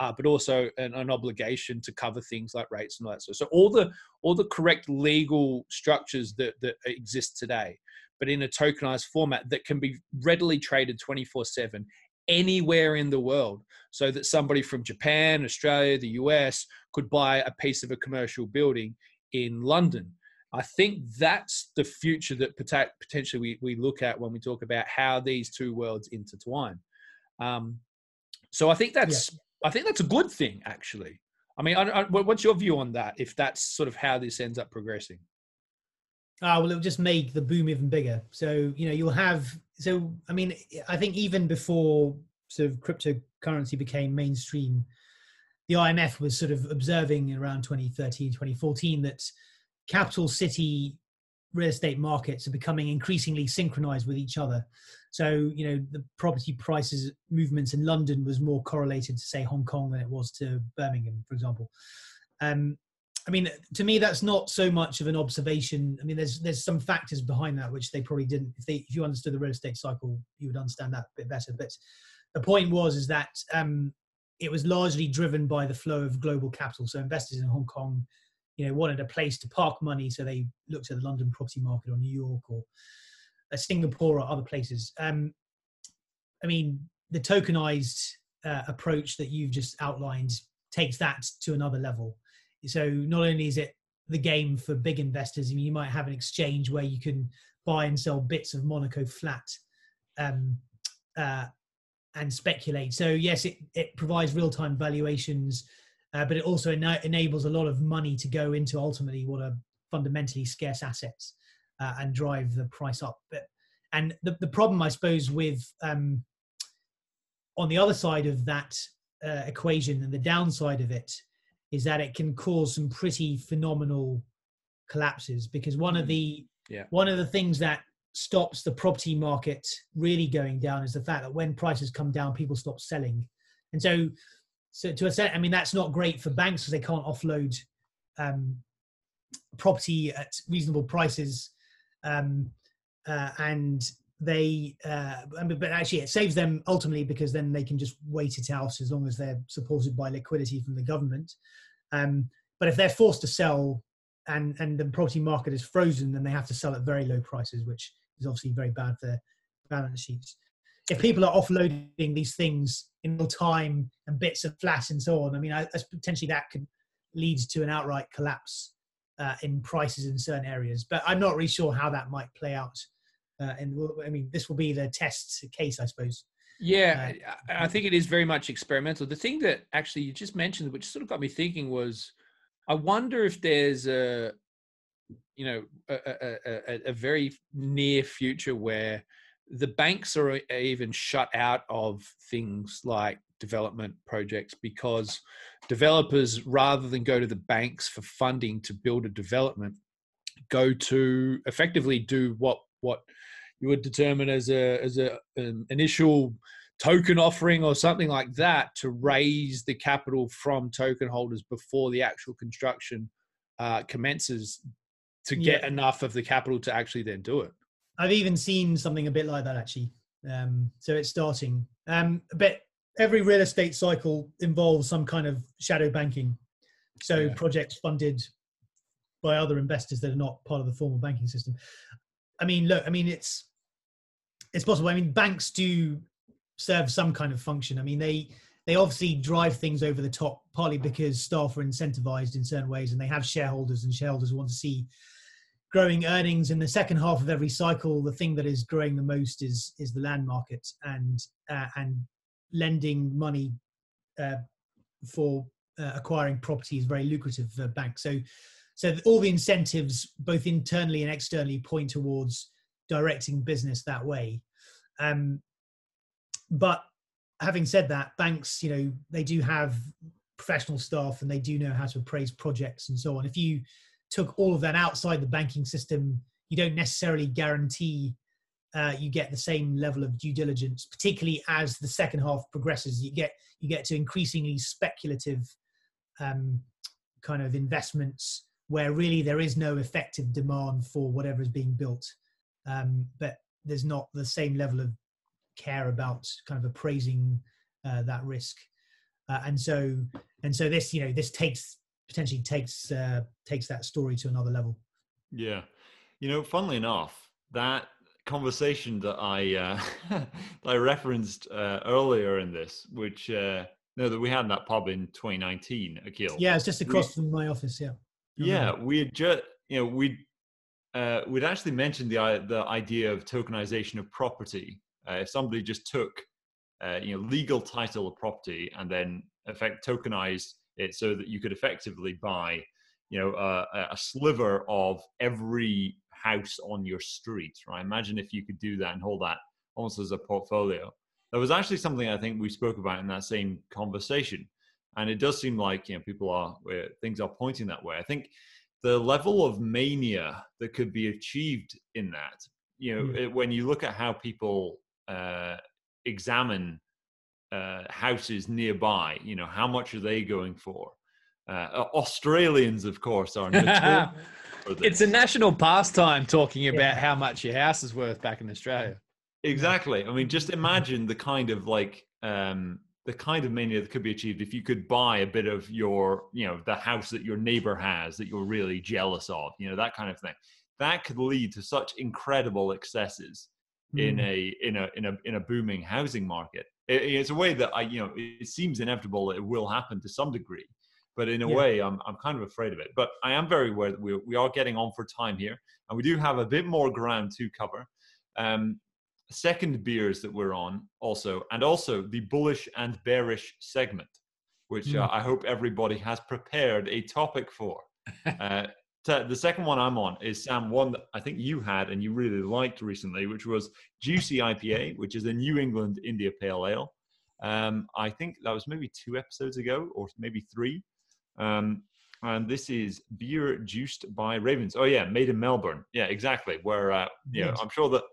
Speaker 3: Uh, but also an, an, obligation to cover things like rates and all that. So, so all the all the correct legal structures that that exist today, but in a tokenized format that can be readily traded twenty four seven anywhere in the world, so that somebody from Japan, Australia, the US could buy a piece of a commercial building in London I think that's the future that potentially we, we look at when we talk about how these two worlds intertwine. Um, so I think that's yeah. I think that's a good thing, actually. I mean, I, I, what's your view on that? If that's sort of how this ends up progressing?
Speaker 2: Ah, well, it'll just make the boom even bigger. So you know, you'll have. So I mean, I think even before sort of cryptocurrency became mainstream, the IMF was sort of observing around 2013, 2014 that capital city real estate markets are becoming increasingly synchronized with each other. So, you know, the property prices movements in London was more correlated to, say, Hong Kong than it was to Birmingham, for example. Um, I mean, to me, that's not so much of an observation. I mean, there's there's some factors behind that which they probably didn't. If they if you understood the real estate cycle, you would understand that a bit better. But the point was is that um, it was largely driven by the flow of global capital. So investors in Hong Kong, you know, wanted a place to park money, so they looked at the London property market or New York or uh, Singapore or other places. Um, I mean, the tokenized uh, approach that you've just outlined takes that to another level. So not only is it the game for big investors, I mean, you might have an exchange where you can buy and sell bits of Monaco flat um, uh, and speculate. So yes, it, it provides real time valuations, uh, but it also ena- enables a lot of money to go into ultimately what are fundamentally scarce assets uh, and drive the price up. But and the, the problem, I suppose, with um, on the other side of that uh, equation and the downside of it is that it can cause some pretty phenomenal collapses because one of mm. the
Speaker 3: yeah.
Speaker 2: one of the things that stops the property market really going down is the fact that when prices come down people stop selling and so so to a extent i mean that's not great for banks because they can't offload um, property at reasonable prices. Um, uh, and they uh, but actually it saves them ultimately because then they can just wait it out as long as they're supported by liquidity from the government. Um, but if they're forced to sell and and the property market is frozen then they have to sell at very low prices which is obviously very bad for balance sheets if people are offloading these things in real time and bits of flat and so on i mean I, potentially that could lead to an outright collapse uh, in prices in certain areas but i'm not really sure how that might play out uh, and I mean, this will be the test case, I suppose.
Speaker 3: Yeah, uh, I think it is very much experimental. The thing that actually you just mentioned, which sort of got me thinking, was I wonder if there's a, you know, a, a, a, a very near future where the banks are even shut out of things like development projects because developers, rather than go to the banks for funding to build a development, go to effectively do what what you would determine as a as a an initial token offering or something like that to raise the capital from token holders before the actual construction uh, commences to get yeah. enough of the capital to actually then do it.
Speaker 2: I've even seen something a bit like that actually. Um, so it's starting. Um, but every real estate cycle involves some kind of shadow banking. So yeah. projects funded by other investors that are not part of the formal banking system. I mean, look, I mean, it's it's possible. I mean, banks do serve some kind of function. I mean, they they obviously drive things over the top, partly because staff are incentivized in certain ways, and they have shareholders, and shareholders want to see growing earnings. In the second half of every cycle, the thing that is growing the most is is the land market, and uh, and lending money uh, for uh, acquiring property is very lucrative for banks. So, so all the incentives, both internally and externally, point towards directing business that way. Um, but having said that, banks, you know, they do have professional staff and they do know how to appraise projects and so on. If you took all of that outside the banking system, you don't necessarily guarantee uh, you get the same level of due diligence, particularly as the second half progresses. You get you get to increasingly speculative um, kind of investments where really there is no effective demand for whatever is being built um, but there's not the same level of care about kind of appraising uh, that risk. Uh, and so and so this you know this takes potentially takes uh, takes that story to another level.
Speaker 1: Yeah, you know, funnily enough, that conversation that I uh, [laughs] that I referenced uh, earlier in this, which uh, no, that we had in that pub in 2019, Akil.
Speaker 2: Yeah, it's just across we, from my office. Yeah.
Speaker 1: Yeah, we had just you know we uh, we'd actually mentioned the the idea of tokenization of property. Uh, if somebody just took uh, you know legal title of property and then effect tokenized it so that you could effectively buy you know a, a sliver of every house on your street. Right? Imagine if you could do that and hold that almost as a portfolio. That was actually something I think we spoke about in that same conversation, and it does seem like you know people are things are pointing that way. I think the level of mania that could be achieved in that you know mm. it, when you look at how people uh, examine uh, houses nearby you know how much are they going for Uh, Australians, of course, are notorious [laughs]
Speaker 3: it's a national pastime talking about
Speaker 2: Yeah.
Speaker 3: how much your house is worth back in Australia.
Speaker 1: Exactly. I mean, just imagine the kind of like um, the kind of mania that could be achieved if you could buy a bit of your, you know, the house that your neighbor has that you're really jealous of, you know, that kind of thing. That could lead to such incredible excesses in
Speaker 2: Mm.
Speaker 1: a in a in a in a booming housing market. It- it's a way that I, you know, it seems inevitable that it will happen to some degree. But in a
Speaker 2: Yeah.
Speaker 1: way, I'm I'm kind of afraid of it. But I am very aware that we we are getting on for time here, and we do have a bit more ground to cover. Um, second beers that we're on also, and also the bullish and bearish segment, which uh,
Speaker 2: Mm.
Speaker 1: I hope everybody has prepared a topic for. [laughs] uh, the second one I'm on is Sam, one that I think you had and you really liked recently, which was Juicy IPA, which is a New England India Pale Ale. Um, I think that was maybe two episodes ago, or maybe three. Um, and this is beer juiced by Ravens. Oh yeah, made in Melbourne. Yeah, exactly. Where uh, you know, I'm sure that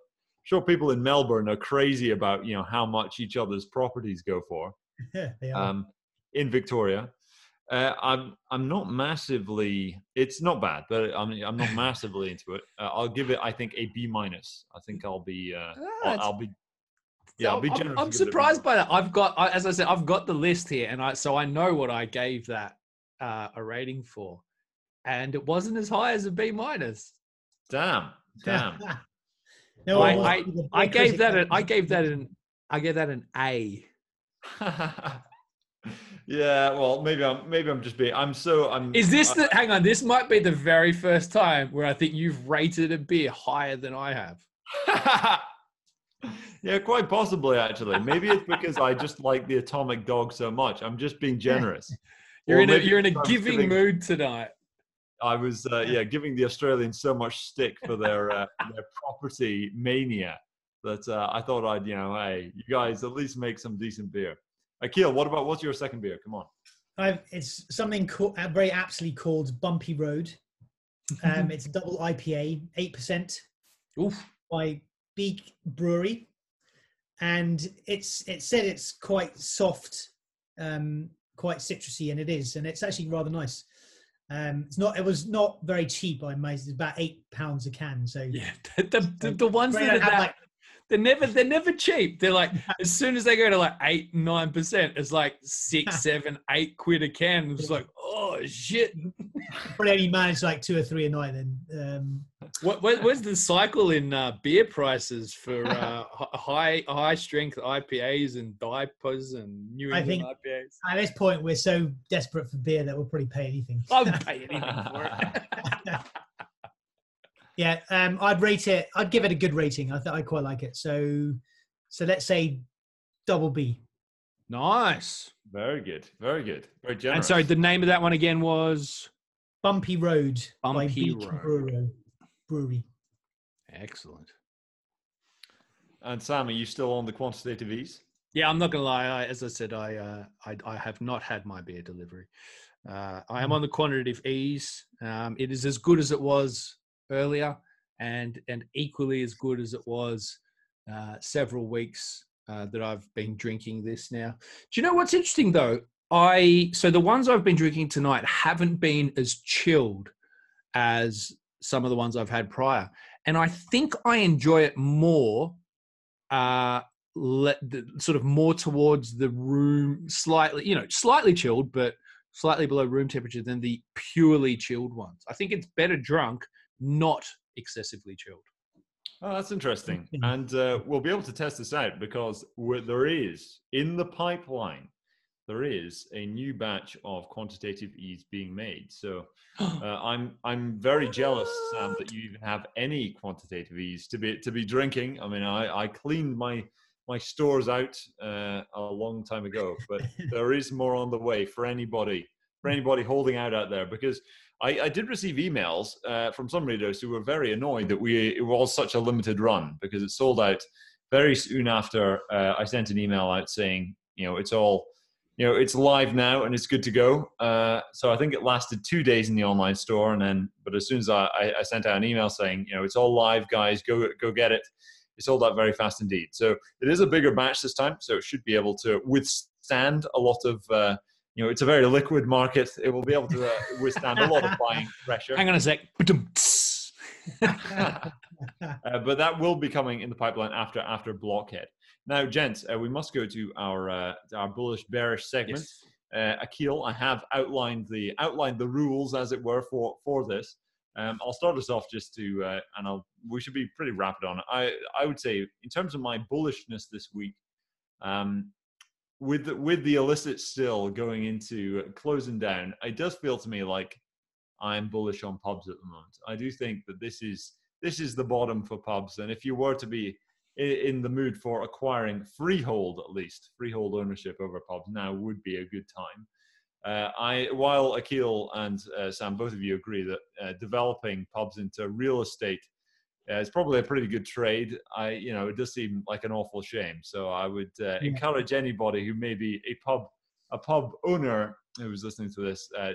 Speaker 1: sure people in Melbourne are crazy about you know how much each other's properties go for [laughs]
Speaker 2: are.
Speaker 1: um, in Victoria. Uh, I'm I'm not massively. It's not bad, but I'm I'm not [laughs] massively into it. Uh, I'll give it. I think a B minus. I think I'll be. Uh, I'll, I'll be. Yeah, I'll be
Speaker 3: I'm- I'm,
Speaker 1: and give it a B
Speaker 3: surprised by that. I've got, I- as I said, I've got the list here, and I so I know what I gave that uh, a rating for, and it wasn't as high as a B minus.
Speaker 1: Damn, damn. [laughs]
Speaker 2: no
Speaker 3: I- I-
Speaker 2: to be the
Speaker 3: I gave that,
Speaker 2: of
Speaker 3: an, I gave that an, I gave that an A. [laughs]
Speaker 1: yeah, well, maybe I'm maybe I'm just being. I'm so. I'm.
Speaker 3: Is this
Speaker 1: I-
Speaker 3: the? Hang on, this might be the very first time where I think you've rated a beer higher than I have. [laughs]
Speaker 1: yeah, quite possibly. Actually, maybe it's because I just like the Atomic Dog so much. I'm just being generous. [laughs]
Speaker 3: You're
Speaker 1: Or
Speaker 3: in a, you're in a giving
Speaker 1: giving-
Speaker 3: mood tonight.
Speaker 1: I was, uh, yeah, giving the Australians so much stick for their uh, [laughs] their property mania that uh, I thought I'd, you know, hey, you guys at least make some decent beer. Akil, what about what's your second beer? Come on.
Speaker 2: I've, it's something called, uh, very aptly called Bumpy Road. Um, [laughs] it's a double IPA, eight percent
Speaker 3: Oof.
Speaker 2: by Beak Brewery, and it's it said it's quite soft, um, quite citrusy, and it is, and it's actually rather nice. Um, it's not. It was not very cheap. I might. It's about eight pounds a can. So
Speaker 3: Yeah, [laughs] the, the, the, the ones that are that,
Speaker 2: like-
Speaker 3: they're never they're never cheap. They're like [laughs] as soon as they go to like eight nine percent, it's like six [laughs] seven eight quid a can. It's like oh shit.
Speaker 2: probably only managed like two or three a night. Then um,
Speaker 3: What, what what's the cycle in uh, beer prices for uh, high high strength IPAs and DIPAs and New
Speaker 2: I
Speaker 3: England
Speaker 2: think-
Speaker 3: IPAs?
Speaker 2: at this point, we're so desperate for beer that we'll probably pay anything.
Speaker 3: I would pay anything for it. [laughs]
Speaker 2: Yeah, um, I'd rate it. I'd give it a good rating. I th- I quite like it. So, so let's say double B.
Speaker 3: nice.
Speaker 1: Very good, very good, very generous.
Speaker 3: And sorry, the name of that one again was
Speaker 2: Bumpy Road by
Speaker 3: Bumpy
Speaker 2: Beak
Speaker 3: Road.
Speaker 2: Brewery. Brewery.
Speaker 3: excellent.
Speaker 1: and Sam, are you still on the quantitative ease?
Speaker 3: Yeah, I'm not gonna lie. I, as I said, I, uh, I I have not had my beer delivery. Uh, I am on the quantitative ease. Um, it is as good as it was earlier, and and equally as good as it was uh, several weeks uh, that I've been drinking this now. Do you know what's interesting though? I so the ones I've been drinking tonight haven't been as chilled as some of the ones I've had prior, and I think I enjoy it more. Uh, let the, sort of more towards the room slightly you know slightly chilled but slightly below room temperature than the purely chilled ones i think it's better drunk not excessively chilled
Speaker 1: Oh, that's interesting.
Speaker 2: Mhm.
Speaker 1: And uh, we'll be able to test this out because there is in the pipeline, there is a new batch of quantitative ease being made. So [gasps] uh, I'm I'm very jealous, Sam, that you even have any quantitative ease to be to be drinking. I mean, I, I cleaned my my stores out uh, a long time ago, but [laughs] there is more on the way for anybody for anybody holding out out there because I, I did receive emails uh, from some readers who were very annoyed that we it was such a limited run because it sold out very soon after uh, I sent an email out saying you know it's all you know it's live now and it's good to go. Uh, so I think it lasted two days in the online store and then but as soon as I, I, I sent out an email saying you know it's all live guys go go get it. It sold out very fast indeed. So it is a bigger batch this time, so it should be able to withstand a lot of uh, you know, it's a very liquid market. It will be able to uh, withstand a lot of buying [laughs] pressure.
Speaker 3: Hang on a sec. [laughs]
Speaker 1: uh, but that will be coming in the pipeline after after Blockhead. Now, gents, uh, we must go to our uh, our bullish bearish segment.
Speaker 3: Yes.
Speaker 1: Uh, Akil, I have outlined the outlined the rules, as it were, for for this. Um, I'll start us off just to, uh, and I'll we should be pretty rapid on it. I I would say in terms of my bullishness this week, um, with the, with the illicit still going into closing down, it does feel to me like I'm bullish on pubs at the moment. I do think that this is this is the bottom for pubs, and if you were to be in the mood for acquiring freehold, at least freehold ownership over pubs, now would be a good time. Uh, I, while Akil and uh, Sam, both of you agree that uh, developing pubs into real estate uh, is probably a pretty good trade. I, you know, it does seem like an awful shame. So I would uh,
Speaker 2: Yeah.
Speaker 1: encourage anybody who may be a pub, a pub owner who's listening to this, uh,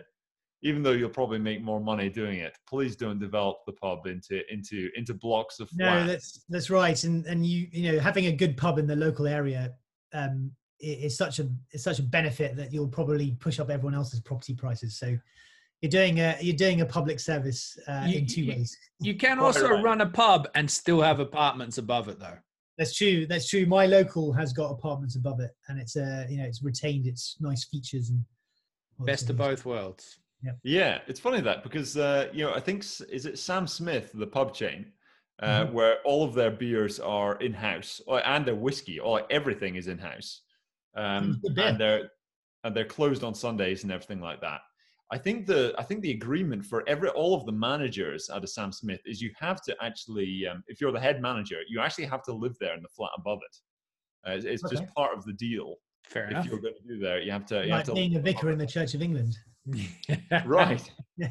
Speaker 1: even though you'll probably make more money doing it, please don't develop the pub into into into blocks of flats.
Speaker 2: No, that's that's right, and and you you know having a good pub in the local area um, is such a is such a benefit that you'll probably push up everyone else's property prices. So you're doing a you're doing a public service uh,
Speaker 3: You-
Speaker 2: in two
Speaker 3: you-
Speaker 2: ways.
Speaker 3: You can also
Speaker 1: right.
Speaker 3: run a pub and still have apartments above it, though.
Speaker 2: That's true. That's true. My local has got apartments above it, and it's uh you know it's retained its nice features and
Speaker 3: Best of both worlds.
Speaker 1: Yeah, Yeah, it's funny that because uh, you know I think is it Sam Smith, the pub chain, uh,
Speaker 2: Mhm.
Speaker 1: where all of their beers are in house and their whiskey, or like everything is in house, um, and they're and they're closed on Sundays and everything like that. I think the I think the agreement for every all of the managers at a Sam Smith is you have to actually um, if you're the head manager, you actually have to live there in the flat above it. Uh, it's it's
Speaker 2: Okay.
Speaker 1: just part of the deal.
Speaker 3: Fair
Speaker 1: If
Speaker 3: enough.
Speaker 1: you're going to do there, you have to. You
Speaker 2: like
Speaker 1: have to
Speaker 2: being a vicar in the Church of England.
Speaker 1: right. [laughs]
Speaker 2: Yeah.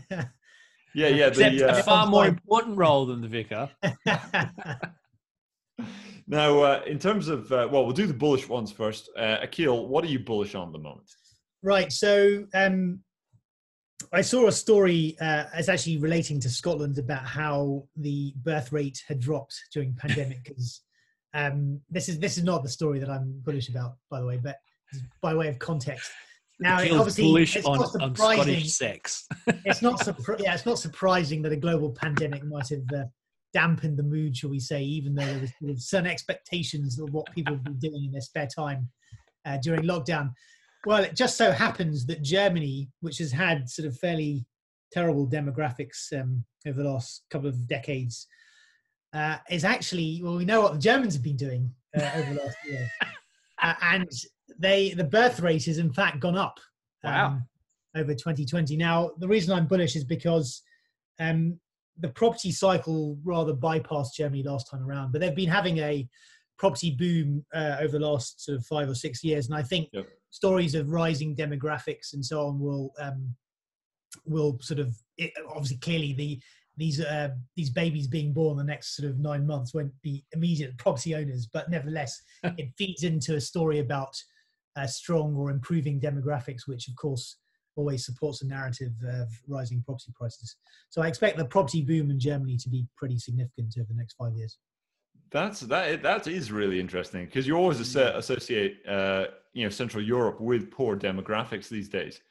Speaker 1: Yeah, yeah.
Speaker 3: Except
Speaker 1: The,
Speaker 3: a
Speaker 1: uh,
Speaker 3: far more important role than the vicar. [laughs]
Speaker 1: Now, uh, in terms of, uh, well, we'll do the bullish ones first. Uh, Akil, what are you bullish on at the moment?
Speaker 2: Right. So um, I saw a story uh, as actually relating to Scotland about how the birth rate had dropped during pandemic. [laughs] Because um, this is this is not the story that I'm bullish about, by the way, but by way of context. Now, it obviously,
Speaker 3: bullish
Speaker 2: it's
Speaker 3: on,
Speaker 2: not
Speaker 3: on
Speaker 2: surprising.
Speaker 3: Scottish sex. [laughs]
Speaker 2: it's not surpri- yeah, it's not surprising that a global pandemic might have uh, dampened the mood, shall we say, even though there was sort of certain expectations of what people have been doing in their spare time uh, during lockdown. Well, it just so happens that Germany, which has had sort of fairly terrible demographics um, over the last couple of decades, uh, is actually well, we know what the Germans have been doing uh, over the last year, [laughs] uh, and they the birth rate has in fact gone up
Speaker 3: Wow.
Speaker 2: over 2020. Now, the reason I'm bullish is because um, the property cycle rather bypassed Germany last time around, but they've been having a property boom uh, over the last sort of five or six years, and I think
Speaker 1: Yep.
Speaker 2: Stories of rising demographics and so on will um, will sort of it, obviously clearly the these uh, these babies being born the next sort of nine months won't be immediate property owners, but nevertheless, [laughs] it feeds into a story about uh, strong or improving demographics, which of course always supports a narrative of rising property prices. So I expect the property boom in Germany to be pretty significant over the next five years.
Speaker 1: That's that. That is really interesting because you always asso- associate, uh, you know, Central Europe with poor demographics these days.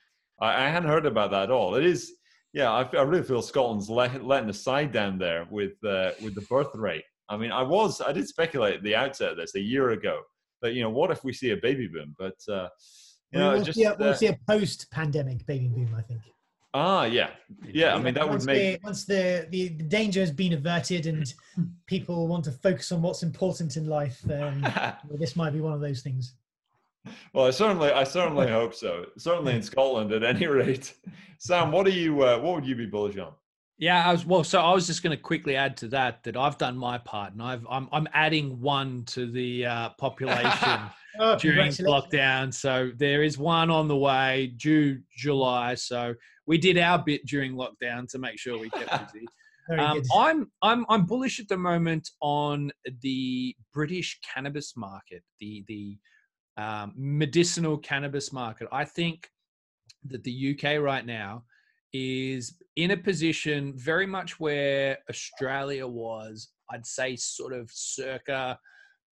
Speaker 1: I, I hadn't heard about that at all. It is, yeah. I, I really feel Scotland's let, letting the side down there with uh, with the birth rate. I mean, I was, I did speculate at the outset of this a year ago that you know, what if we see a baby boom? But uh, you know,
Speaker 2: we'll,
Speaker 1: just
Speaker 2: see a, we'll
Speaker 1: uh,
Speaker 2: see a post-pandemic baby boom, I think.
Speaker 1: Ah, yeah, yeah. I mean, that would
Speaker 2: once
Speaker 1: make
Speaker 2: the, once the, the the danger has been averted and [laughs] people want to focus on what's important in life, um, [laughs] well, this might be one of those things.
Speaker 1: Well, I certainly, I certainly [laughs] hope so. Certainly in Scotland, at any rate. Sam, what are you? Uh, what would you be bullish on?
Speaker 3: Yeah, I was well. So I was just going to quickly add to that that I've done my part, and I've I'm I'm adding one to the uh, population [laughs]
Speaker 2: Oh,
Speaker 3: during lockdown. So there is one on the way due July. So we did our bit during lockdown to make sure we kept [laughs] busy. Um. I'm I'm I'm bullish at the moment on the British cannabis market, the the um, medicinal cannabis market. I think that the UK right now is in a position very much where Australia was. I'd say sort of circa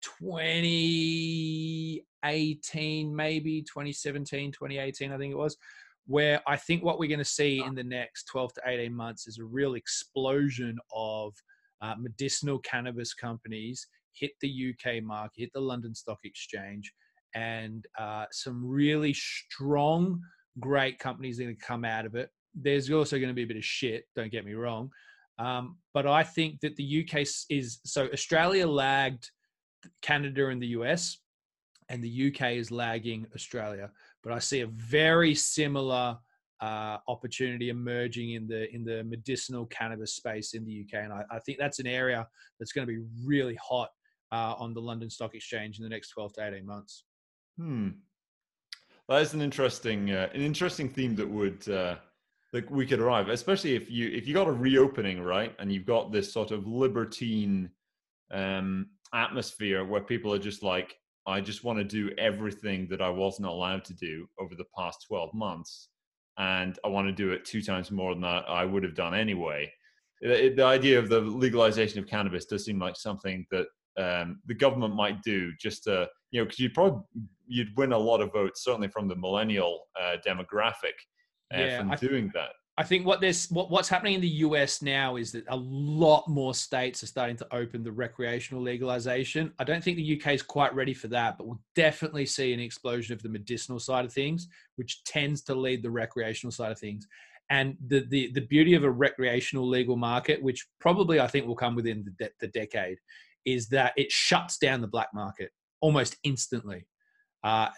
Speaker 3: 2018, maybe 2017, 2018, I think it was, where I think what we're going to see in the next 12 to 18 months is a real explosion of uh, medicinal cannabis companies hit the UK market, hit the London Stock Exchange, and uh, some really strong, great companies are going to come out of it. There's also going to be a bit of shit, don't get me wrong. Um, but I think that the UK is so Australia lagged Canada and the US, and the UK is lagging Australia. But I see a very similar uh, opportunity emerging in the in the medicinal cannabis space in the UK, and I, I think that's an area that's going to be really hot uh, on the London Stock Exchange in the next 12 to 18 months.
Speaker 1: Hmm. That is an interesting uh, an interesting theme that would uh, that we could arrive, especially if you if you got a reopening right, and you've got this sort of libertine um, atmosphere where people are just like, I just want to do everything that I wasn't allowed to do over the past 12 months. And I want to do it two times more than I I would have done anyway. It, the idea of the legalization of cannabis does seem like something that um, the government might do just to, you know, because you'd probably you'd win a lot of votes, certainly from the millennial uh, demographic, uh, yeah, from doing that.
Speaker 3: I think what this what, what's happening in the US now is that a lot more states are starting to open the recreational legalization. I don't think the UK is quite ready for that, but we'll definitely see an explosion of the medicinal side of things, which tends to lead the recreational side of things. And the the, the beauty of a recreational legal market, which probably I think will come within the, de- the decade, is that it shuts down the black market almost instantly. Uh,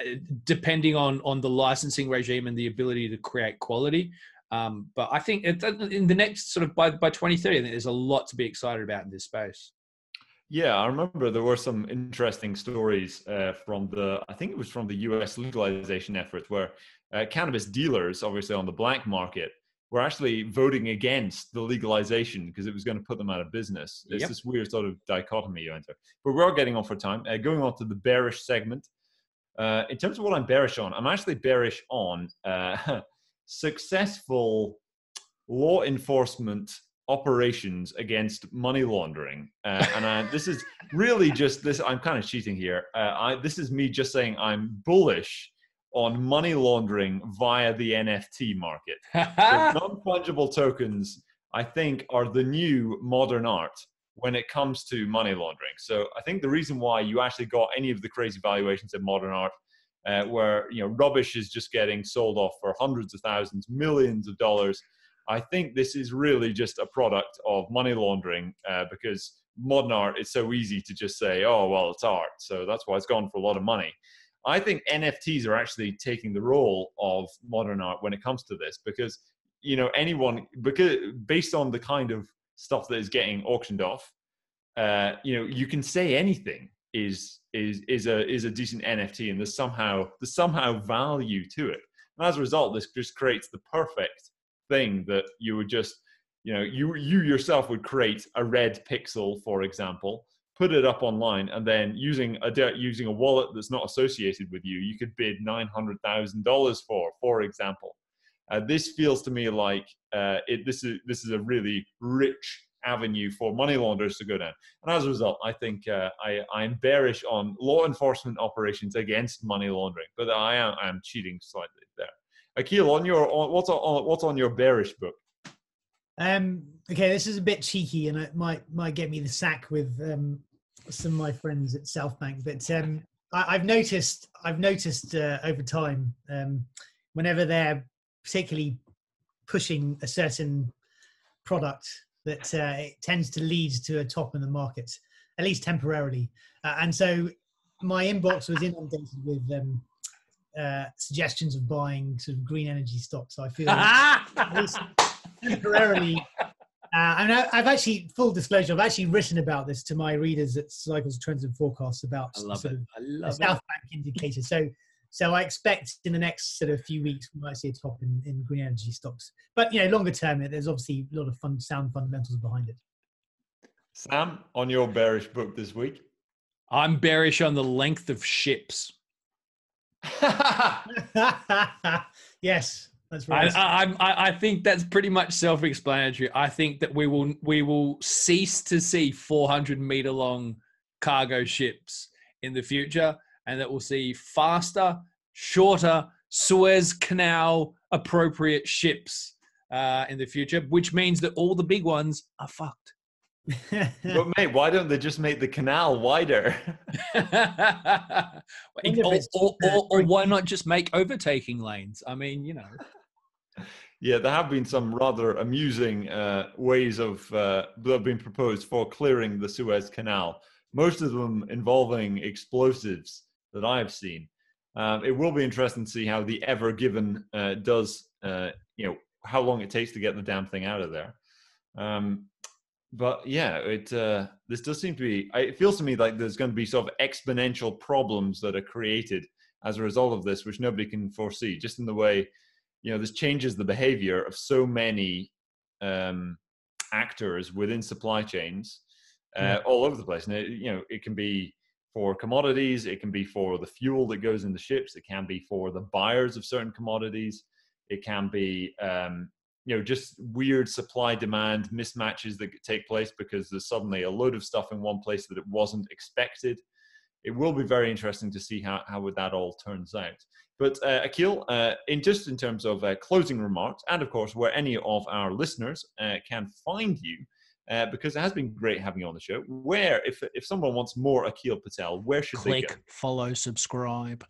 Speaker 3: depending on on the licensing regime and the ability to create quality. Um, but I think in the next sort of by, by 2030, I think there's a lot to be excited about in this space.
Speaker 1: Yeah, I remember there were some interesting stories uh, from the, I think it was from the US legalization efforts where uh, cannabis dealers, obviously on the black market, were actually voting against the legalization because it was going to put them out of business. It's yep. this weird sort of dichotomy you enter. But we're getting on for time. Uh, going on to the bearish segment. Uh, in terms of what I'm bearish on, I'm actually bearish on uh, [laughs] successful law enforcement operations against money laundering. Uh, and I, this is really just this. I'm kind of cheating here. Uh, I, this is me just saying I'm bullish on money laundering via the NFT market. [laughs] non fungible tokens, I think, are the new modern art when it comes to money laundering. So I think the reason why you actually got any of the crazy valuations in modern art uh, where you know rubbish is just getting sold off for hundreds of thousands, millions of dollars. I think this is really just a product of money laundering uh, because modern art is so easy to just say, oh well, it's art, so that's why it's gone for a lot of money. I think NFTs are actually taking the role of modern art when it comes to this because you know anyone because based on the kind of stuff that is getting auctioned off, uh, you know you can say anything is is is a is a decent NFT, and there's somehow there's somehow value to it. And as a result, this just creates the perfect thing that you would just you know you you yourself would create a red pixel, for example, put it up online, and then using a using a wallet that's not associated with you, you could bid nine hundred thousand dollars for, for example. Uh, this feels to me like uh, it, this is this is a really rich avenue for money launderers to go down. And as a result, I think uh, I, I'm bearish on law enforcement operations against money laundering, but I am I'm cheating slightly there. Akil, on your on, what's on what's on your bearish book?
Speaker 2: Um, okay, this is a bit cheeky, and it might might get me the sack with um, some of my friends at Southbank. But um, I, have noticed I've noticed uh, over time um, whenever they're particularly pushing a certain product that uh, it tends to lead to a top in the market, at least temporarily. Uh, and so my inbox was inundated with um, uh, suggestions of buying sort of green energy stocks. So I feel at [laughs] least temporarily. Uh, I mean, I, have actually, full disclosure, I've actually written about this to my readers at Cycles, Trends, and Forecasts about sort of Southbank indicators. So so I expect in the next sort of few weeks we might see a top in, in green energy stocks. But you know, longer term, there's obviously a lot of fun, sound fundamentals behind it.
Speaker 1: Sam, on your bearish book this week,
Speaker 3: I'm bearish on the length of ships. [laughs] [laughs]
Speaker 2: yes, that's right.
Speaker 3: I, I, I, think that's pretty much self-explanatory. I think that we will we will cease to see 400 meter long cargo ships in the future, and that we'll see faster, shorter Suez Canal appropriate ships uh, in the future, which means that all the big ones are fucked. [laughs]
Speaker 1: but mate, why don't they just make the canal wider? [laughs]
Speaker 3: or, or, or, or, why not just make overtaking lanes? I mean, you know.
Speaker 1: Yeah, there have been some rather amusing uh, ways of uh, that have been proposed for clearing the Suez Canal. Most of them involving explosives that I have seen. Um, it will be interesting to see how the Ever Given uh, does. Uh, you know how long it takes to get the damn thing out of there. Um, but yeah, it uh, this does seem to be. It feels to me like there's going to be sort of exponential problems that are created as a result of this, which nobody can foresee. Just in the way you know this changes the behavior of so many um, actors within supply chains uh, all over the place and it, you know it can be for commodities it can be for the fuel that goes in the ships it can be for the buyers of certain commodities it can be um, you know just weird supply demand mismatches that take place because there's suddenly a load of stuff in one place that it wasn't expected. It will be very interesting to see how, how that all turns out. But uh, Akil, uh, in just in terms of uh, closing remarks, and of course where any of our listeners uh, can find you, uh, because it has been great having you on the show. Where, if if someone wants more Akil Patel, where should
Speaker 3: Click,
Speaker 1: they go?
Speaker 3: follow, subscribe.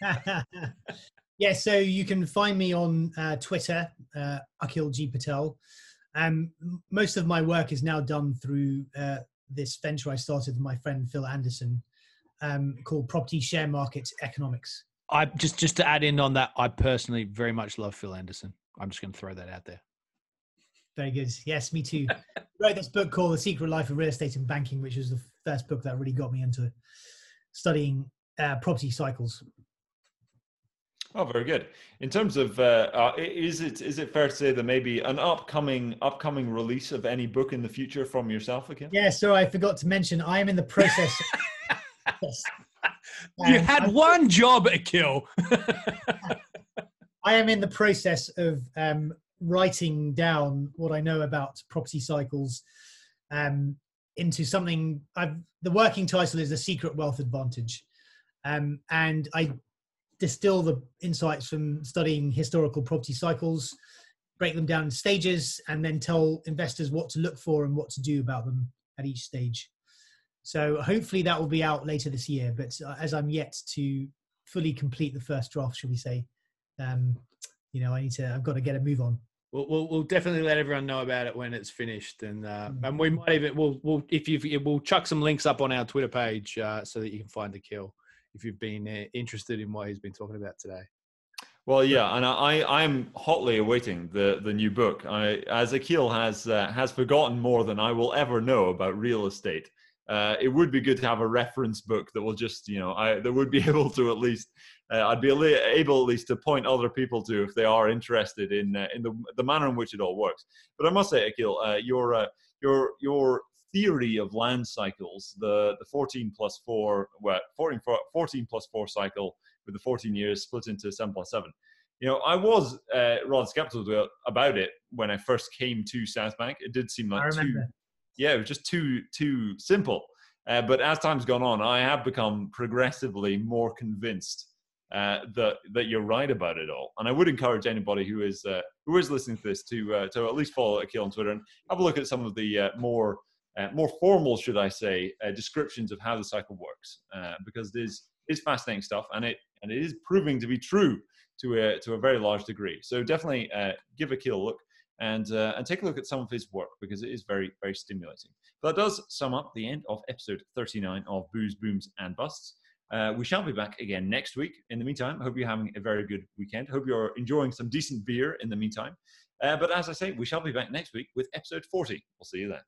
Speaker 3: [laughs]
Speaker 2: yeah, so you can find me on uh, Twitter, Akil G Patel. Um, most of my work is now done through this venture I started with my friend Phil Anderson, um, called Property Sharemarket Economics.
Speaker 3: I just just to add in on that, I personally very much love Phil Anderson. I'm just going to throw that out there.
Speaker 2: Very good. Yes, me too. [laughs] wrote this book called The Secret Life of Real Estate and Banking, which was the first book that really got me into studying uh, property cycles.
Speaker 1: Oh, very good. In terms of, uh, uh, is it is it fair to say that maybe an upcoming upcoming release of any book in the future from yourself again?
Speaker 2: Yeah. So I forgot to mention, I am in the process. [laughs]
Speaker 3: yes, you um, had I, one job, Akil. [laughs]
Speaker 2: I am in the process of um, writing down what I know about property cycles um, into something. I've, the working title is "The Secret Wealth Advantage," um, and I distill the insights from studying historical property cycles, break them down in stages, and then tell investors what to look for and what to do about them at each stage. So hopefully that will be out later this year. But uh, as I'm yet to fully complete the first draft, shall we say, um, you know, I need to. I've got to get a move on.
Speaker 3: We'll, we'll, we'll definitely let everyone know about it when it's finished, and uh, mm. and we might even we'll, we'll if you we'll chuck some links up on our Twitter page uh, so that you can find Akil if you've been uh, interested in what he's been talking about today.
Speaker 1: Well, yeah, and I I'm hotly awaiting the the new book. I as Akil has uh, has forgotten more than I will ever know about real estate uh, it would be good to have a reference book that will just, you know, I that would be [laughs] able to at least, uh, I'd be able at least to point other people to if they are interested in uh, in the the manner in which it all works. But I must say, Akil, uh, your uh, your your theory of land cycles, the the 14 plus four, well, 14, 14 plus four cycle with the 14 years split into seven plus seven. You know, I was uh, rather skeptical about it when I first came to Southbank. It did seem like too yeah, it was just too too simple. Uh, but as time's gone on, I have become progressively more convinced uh, that that you're right about it all. And I would encourage anybody who is uh, who is listening to this to uh, to at least follow Akil on Twitter and have a look at some of the uh, more uh, more formal, should I say, descriptions of how the cycle works, because it is is fascinating stuff, and it and it is proving to be true to a to a very large degree. So definitely give Akil a look and uh, and take a look at some of his work because it is very very stimulating. But that does sum up the end of episode 39 of Booze, Booms, and Busts. Uh, we shall be back again next week. In the meantime, hope you're having a very good weekend. Hope you're enjoying some decent beer in the meantime. Uh, but as I say, we shall be back next week with episode 40. We'll see you then.